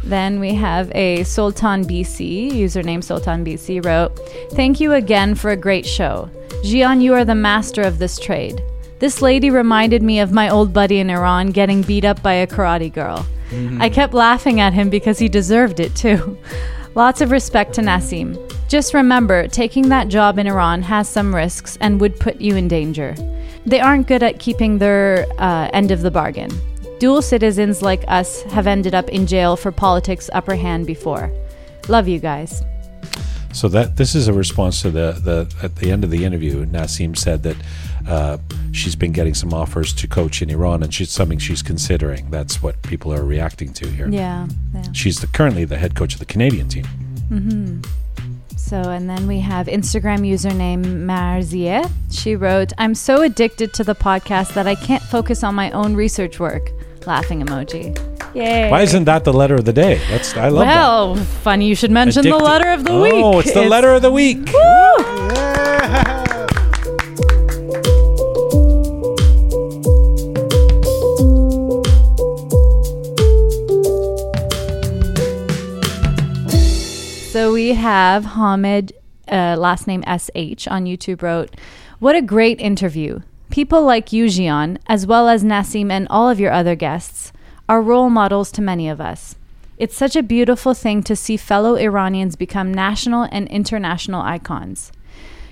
Then we have a Sultan BC, username Sultan BC, wrote, Thank you again for a great show. Jian, you are the master of this trade. This lady reminded me of my old buddy in Iran getting beat up by a karate girl. I kept laughing at him because he deserved it too. Lots of respect to Nassim. Just remember, taking that job in Iran has some risks and would put you in danger. They aren't good at keeping their uh, end of the bargain. Dual citizens like us have ended up in jail for politics upper hand before. Love you guys. So that this is a response to the the at the end of the interview. Nassim said that uh, she's been getting some offers to coach in Iran, and she's something she's considering. That's what people are reacting to here. Yeah, yeah. She's the, currently the head coach of the Canadian team. So, and then we have Instagram username Marzie. She wrote, I'm so addicted to the podcast that I can't focus on my own research work. Laughing emoji. Yay. Why isn't that the letter of the day? That's I love it. well, funny you should that. mention the letter of the oh, week. Oh, it's the letter of the week. So we have Hamid, uh, last name SH, on YouTube wrote, What a great interview. People like you, as well as Nassim and all of your other guests, are role models to many of us. It's such a beautiful thing to see fellow Iranians become national and international icons.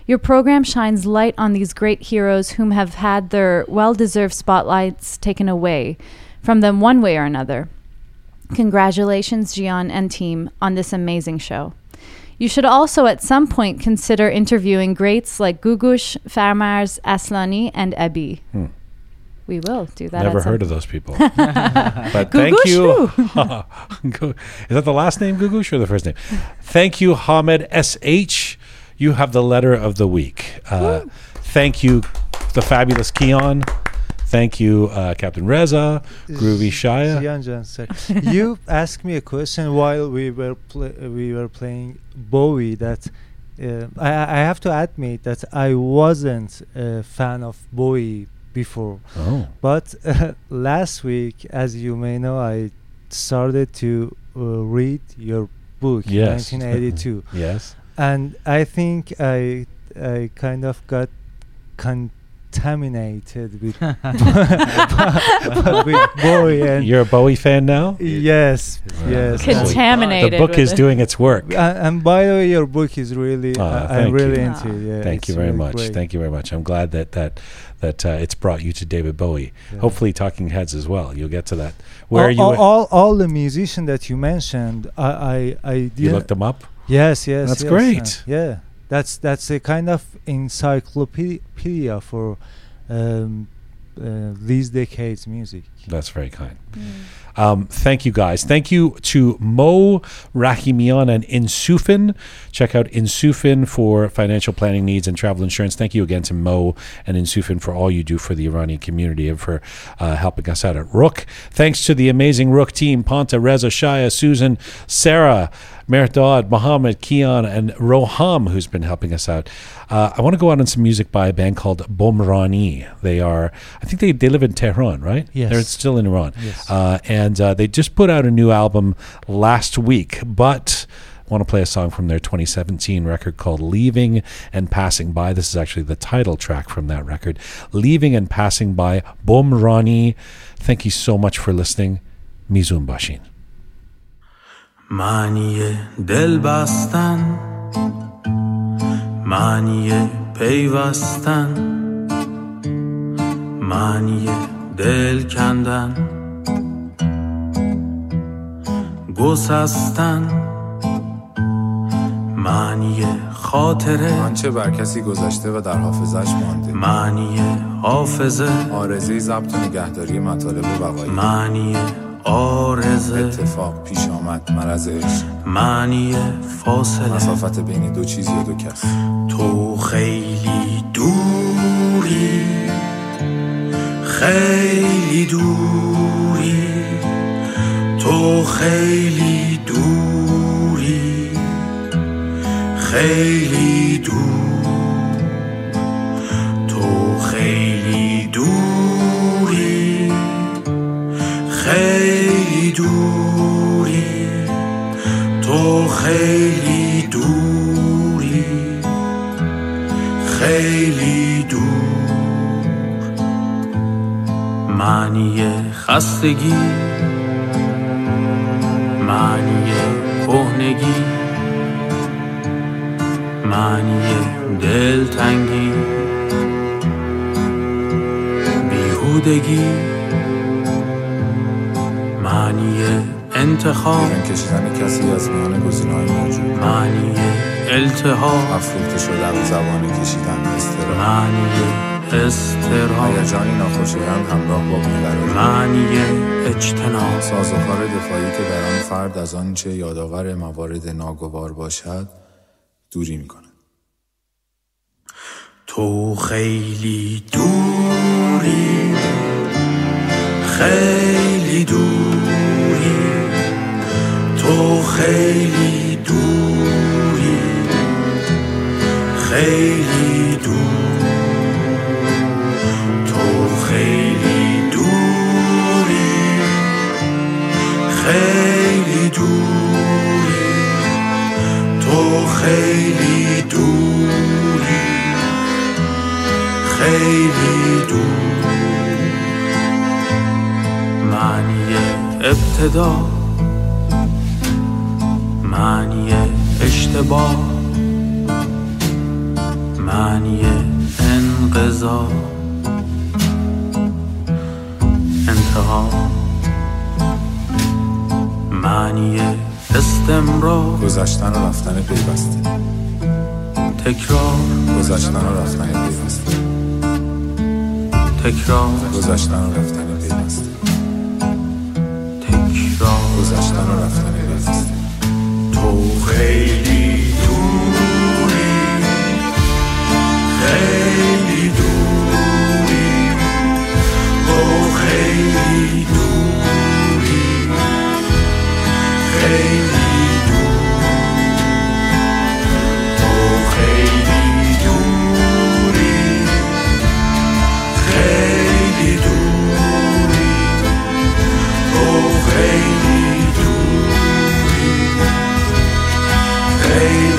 Your program shines light on these great heroes whom have had their well deserved spotlights taken away from them one way or another. Congratulations, Jian and team, on this amazing show. You should also at some point consider interviewing greats like Googoosh, Faramarz, Aslani, and Ebi. Hmm. We will do that. Never heard of those people. but thank you. Is that the last name, Googoosh, or the first name? Thank you, Hamed SH. You have the letter of the week. Uh, thank you, the fabulous Keon. Thank you, uh, Captain Reza, Groovy Shaya. Sir. you asked me a question while we were pla we were playing Bowie. That uh, I, I have to admit that I wasn't a fan of Bowie before, Oh, but uh, last week, as you may know, I started to uh, read your book, Yes. 1982, yes. and I think I I kind of got contaminated with, with Bowie and You're a Bowie fan now? Yes, Wow. yes. Contaminated. The book is it. doing its work. and, and by the way, your book is really, Ah, uh, thank I'm really you. into. it, Yeah, Thank you very really much. great. Thank you very much. I'm glad that that that uh, it's brought you to David Bowie. Yeah. Hopefully, Talking Heads as well. You'll get to that. Where all, are you? all, all, all the musicians that you mentioned, I, I, I you didn't- looked them up. Yes, yes. That's yes, great. uh, yeah, that's that's a kind of encyclopedia for um, uh, these decades music. That's very kind. Um, thank you guys. Thank you to Mo Rahimian and Insufin. Check out Insufin for financial planning needs and travel insurance. Thank you again to Mo and Insufin for all you do for the Iranian community and for uh, helping us out at Rook. Thanks to the amazing Rook team Ponta, Reza, Shaya, Susan, Sarah, Mehrdad, Mohammed, Kian, and Roham, who's been helping us out. Uh, I want to go out on some music by a band called Bomrani. They are, I think they, they live in Tehran, right? Yes. They're still in Iran. Yes. Uh, and uh, they just put out a new album last week, but I want to play a song from their 2017 record called Leaving and Passing By. This is actually the title track from that record. Leaving and Passing By, Bomrani. Thank you so much for listening. Mizun Bashin. معنی دل بستن معنی پیوستن معنی دل کندن گسستن معنی خاطره آنچه بر کسی گذشته و در حافظش مانده. معنی حافظه آرزه ضبط و نگهداری مطالب و وقایع. معنی آرزه. اتفاق پیش آمد عشق معنی فاصله. مسافت بین دو چیز یا دو کس تو خیلی دوری. خیلی دوری. تو خیلی دوری. خیلی دور خیلی دوری خیلی دور. معنی خستگی معنی کهنگی معنی دلتنگی بیهودگی معنی انتخاب. کشیدن کسی از میان گزینه‌های موجود معنی التهاب. افروخته شدن و زبانه کشیدن استرا معنی استراب هیجانی ناخوشایند همراه با بیقراری. معنی اجتناب. سازوکار دفاعی که در آن فرد از آنچه یادآور موارد ناگوار باشد دوری می‌کند. تو خیلی دوری خیلی دوری. تو خیلی دوری خیلی دور. تو خیلی دوری خیلی دوری. تو خیلی دوری خیلی دور. معنی ابتدا معنی اشتباه معنی انقضا. انتها معنی استمرار. گذشتن و رفتن پیوسته. تکرار. گذشتن و رفتن پیوسته. تکرار. گذشتن و رفتن پیوسته. تکرار. گذشتن و رفتن پیوسته. Radio. baby.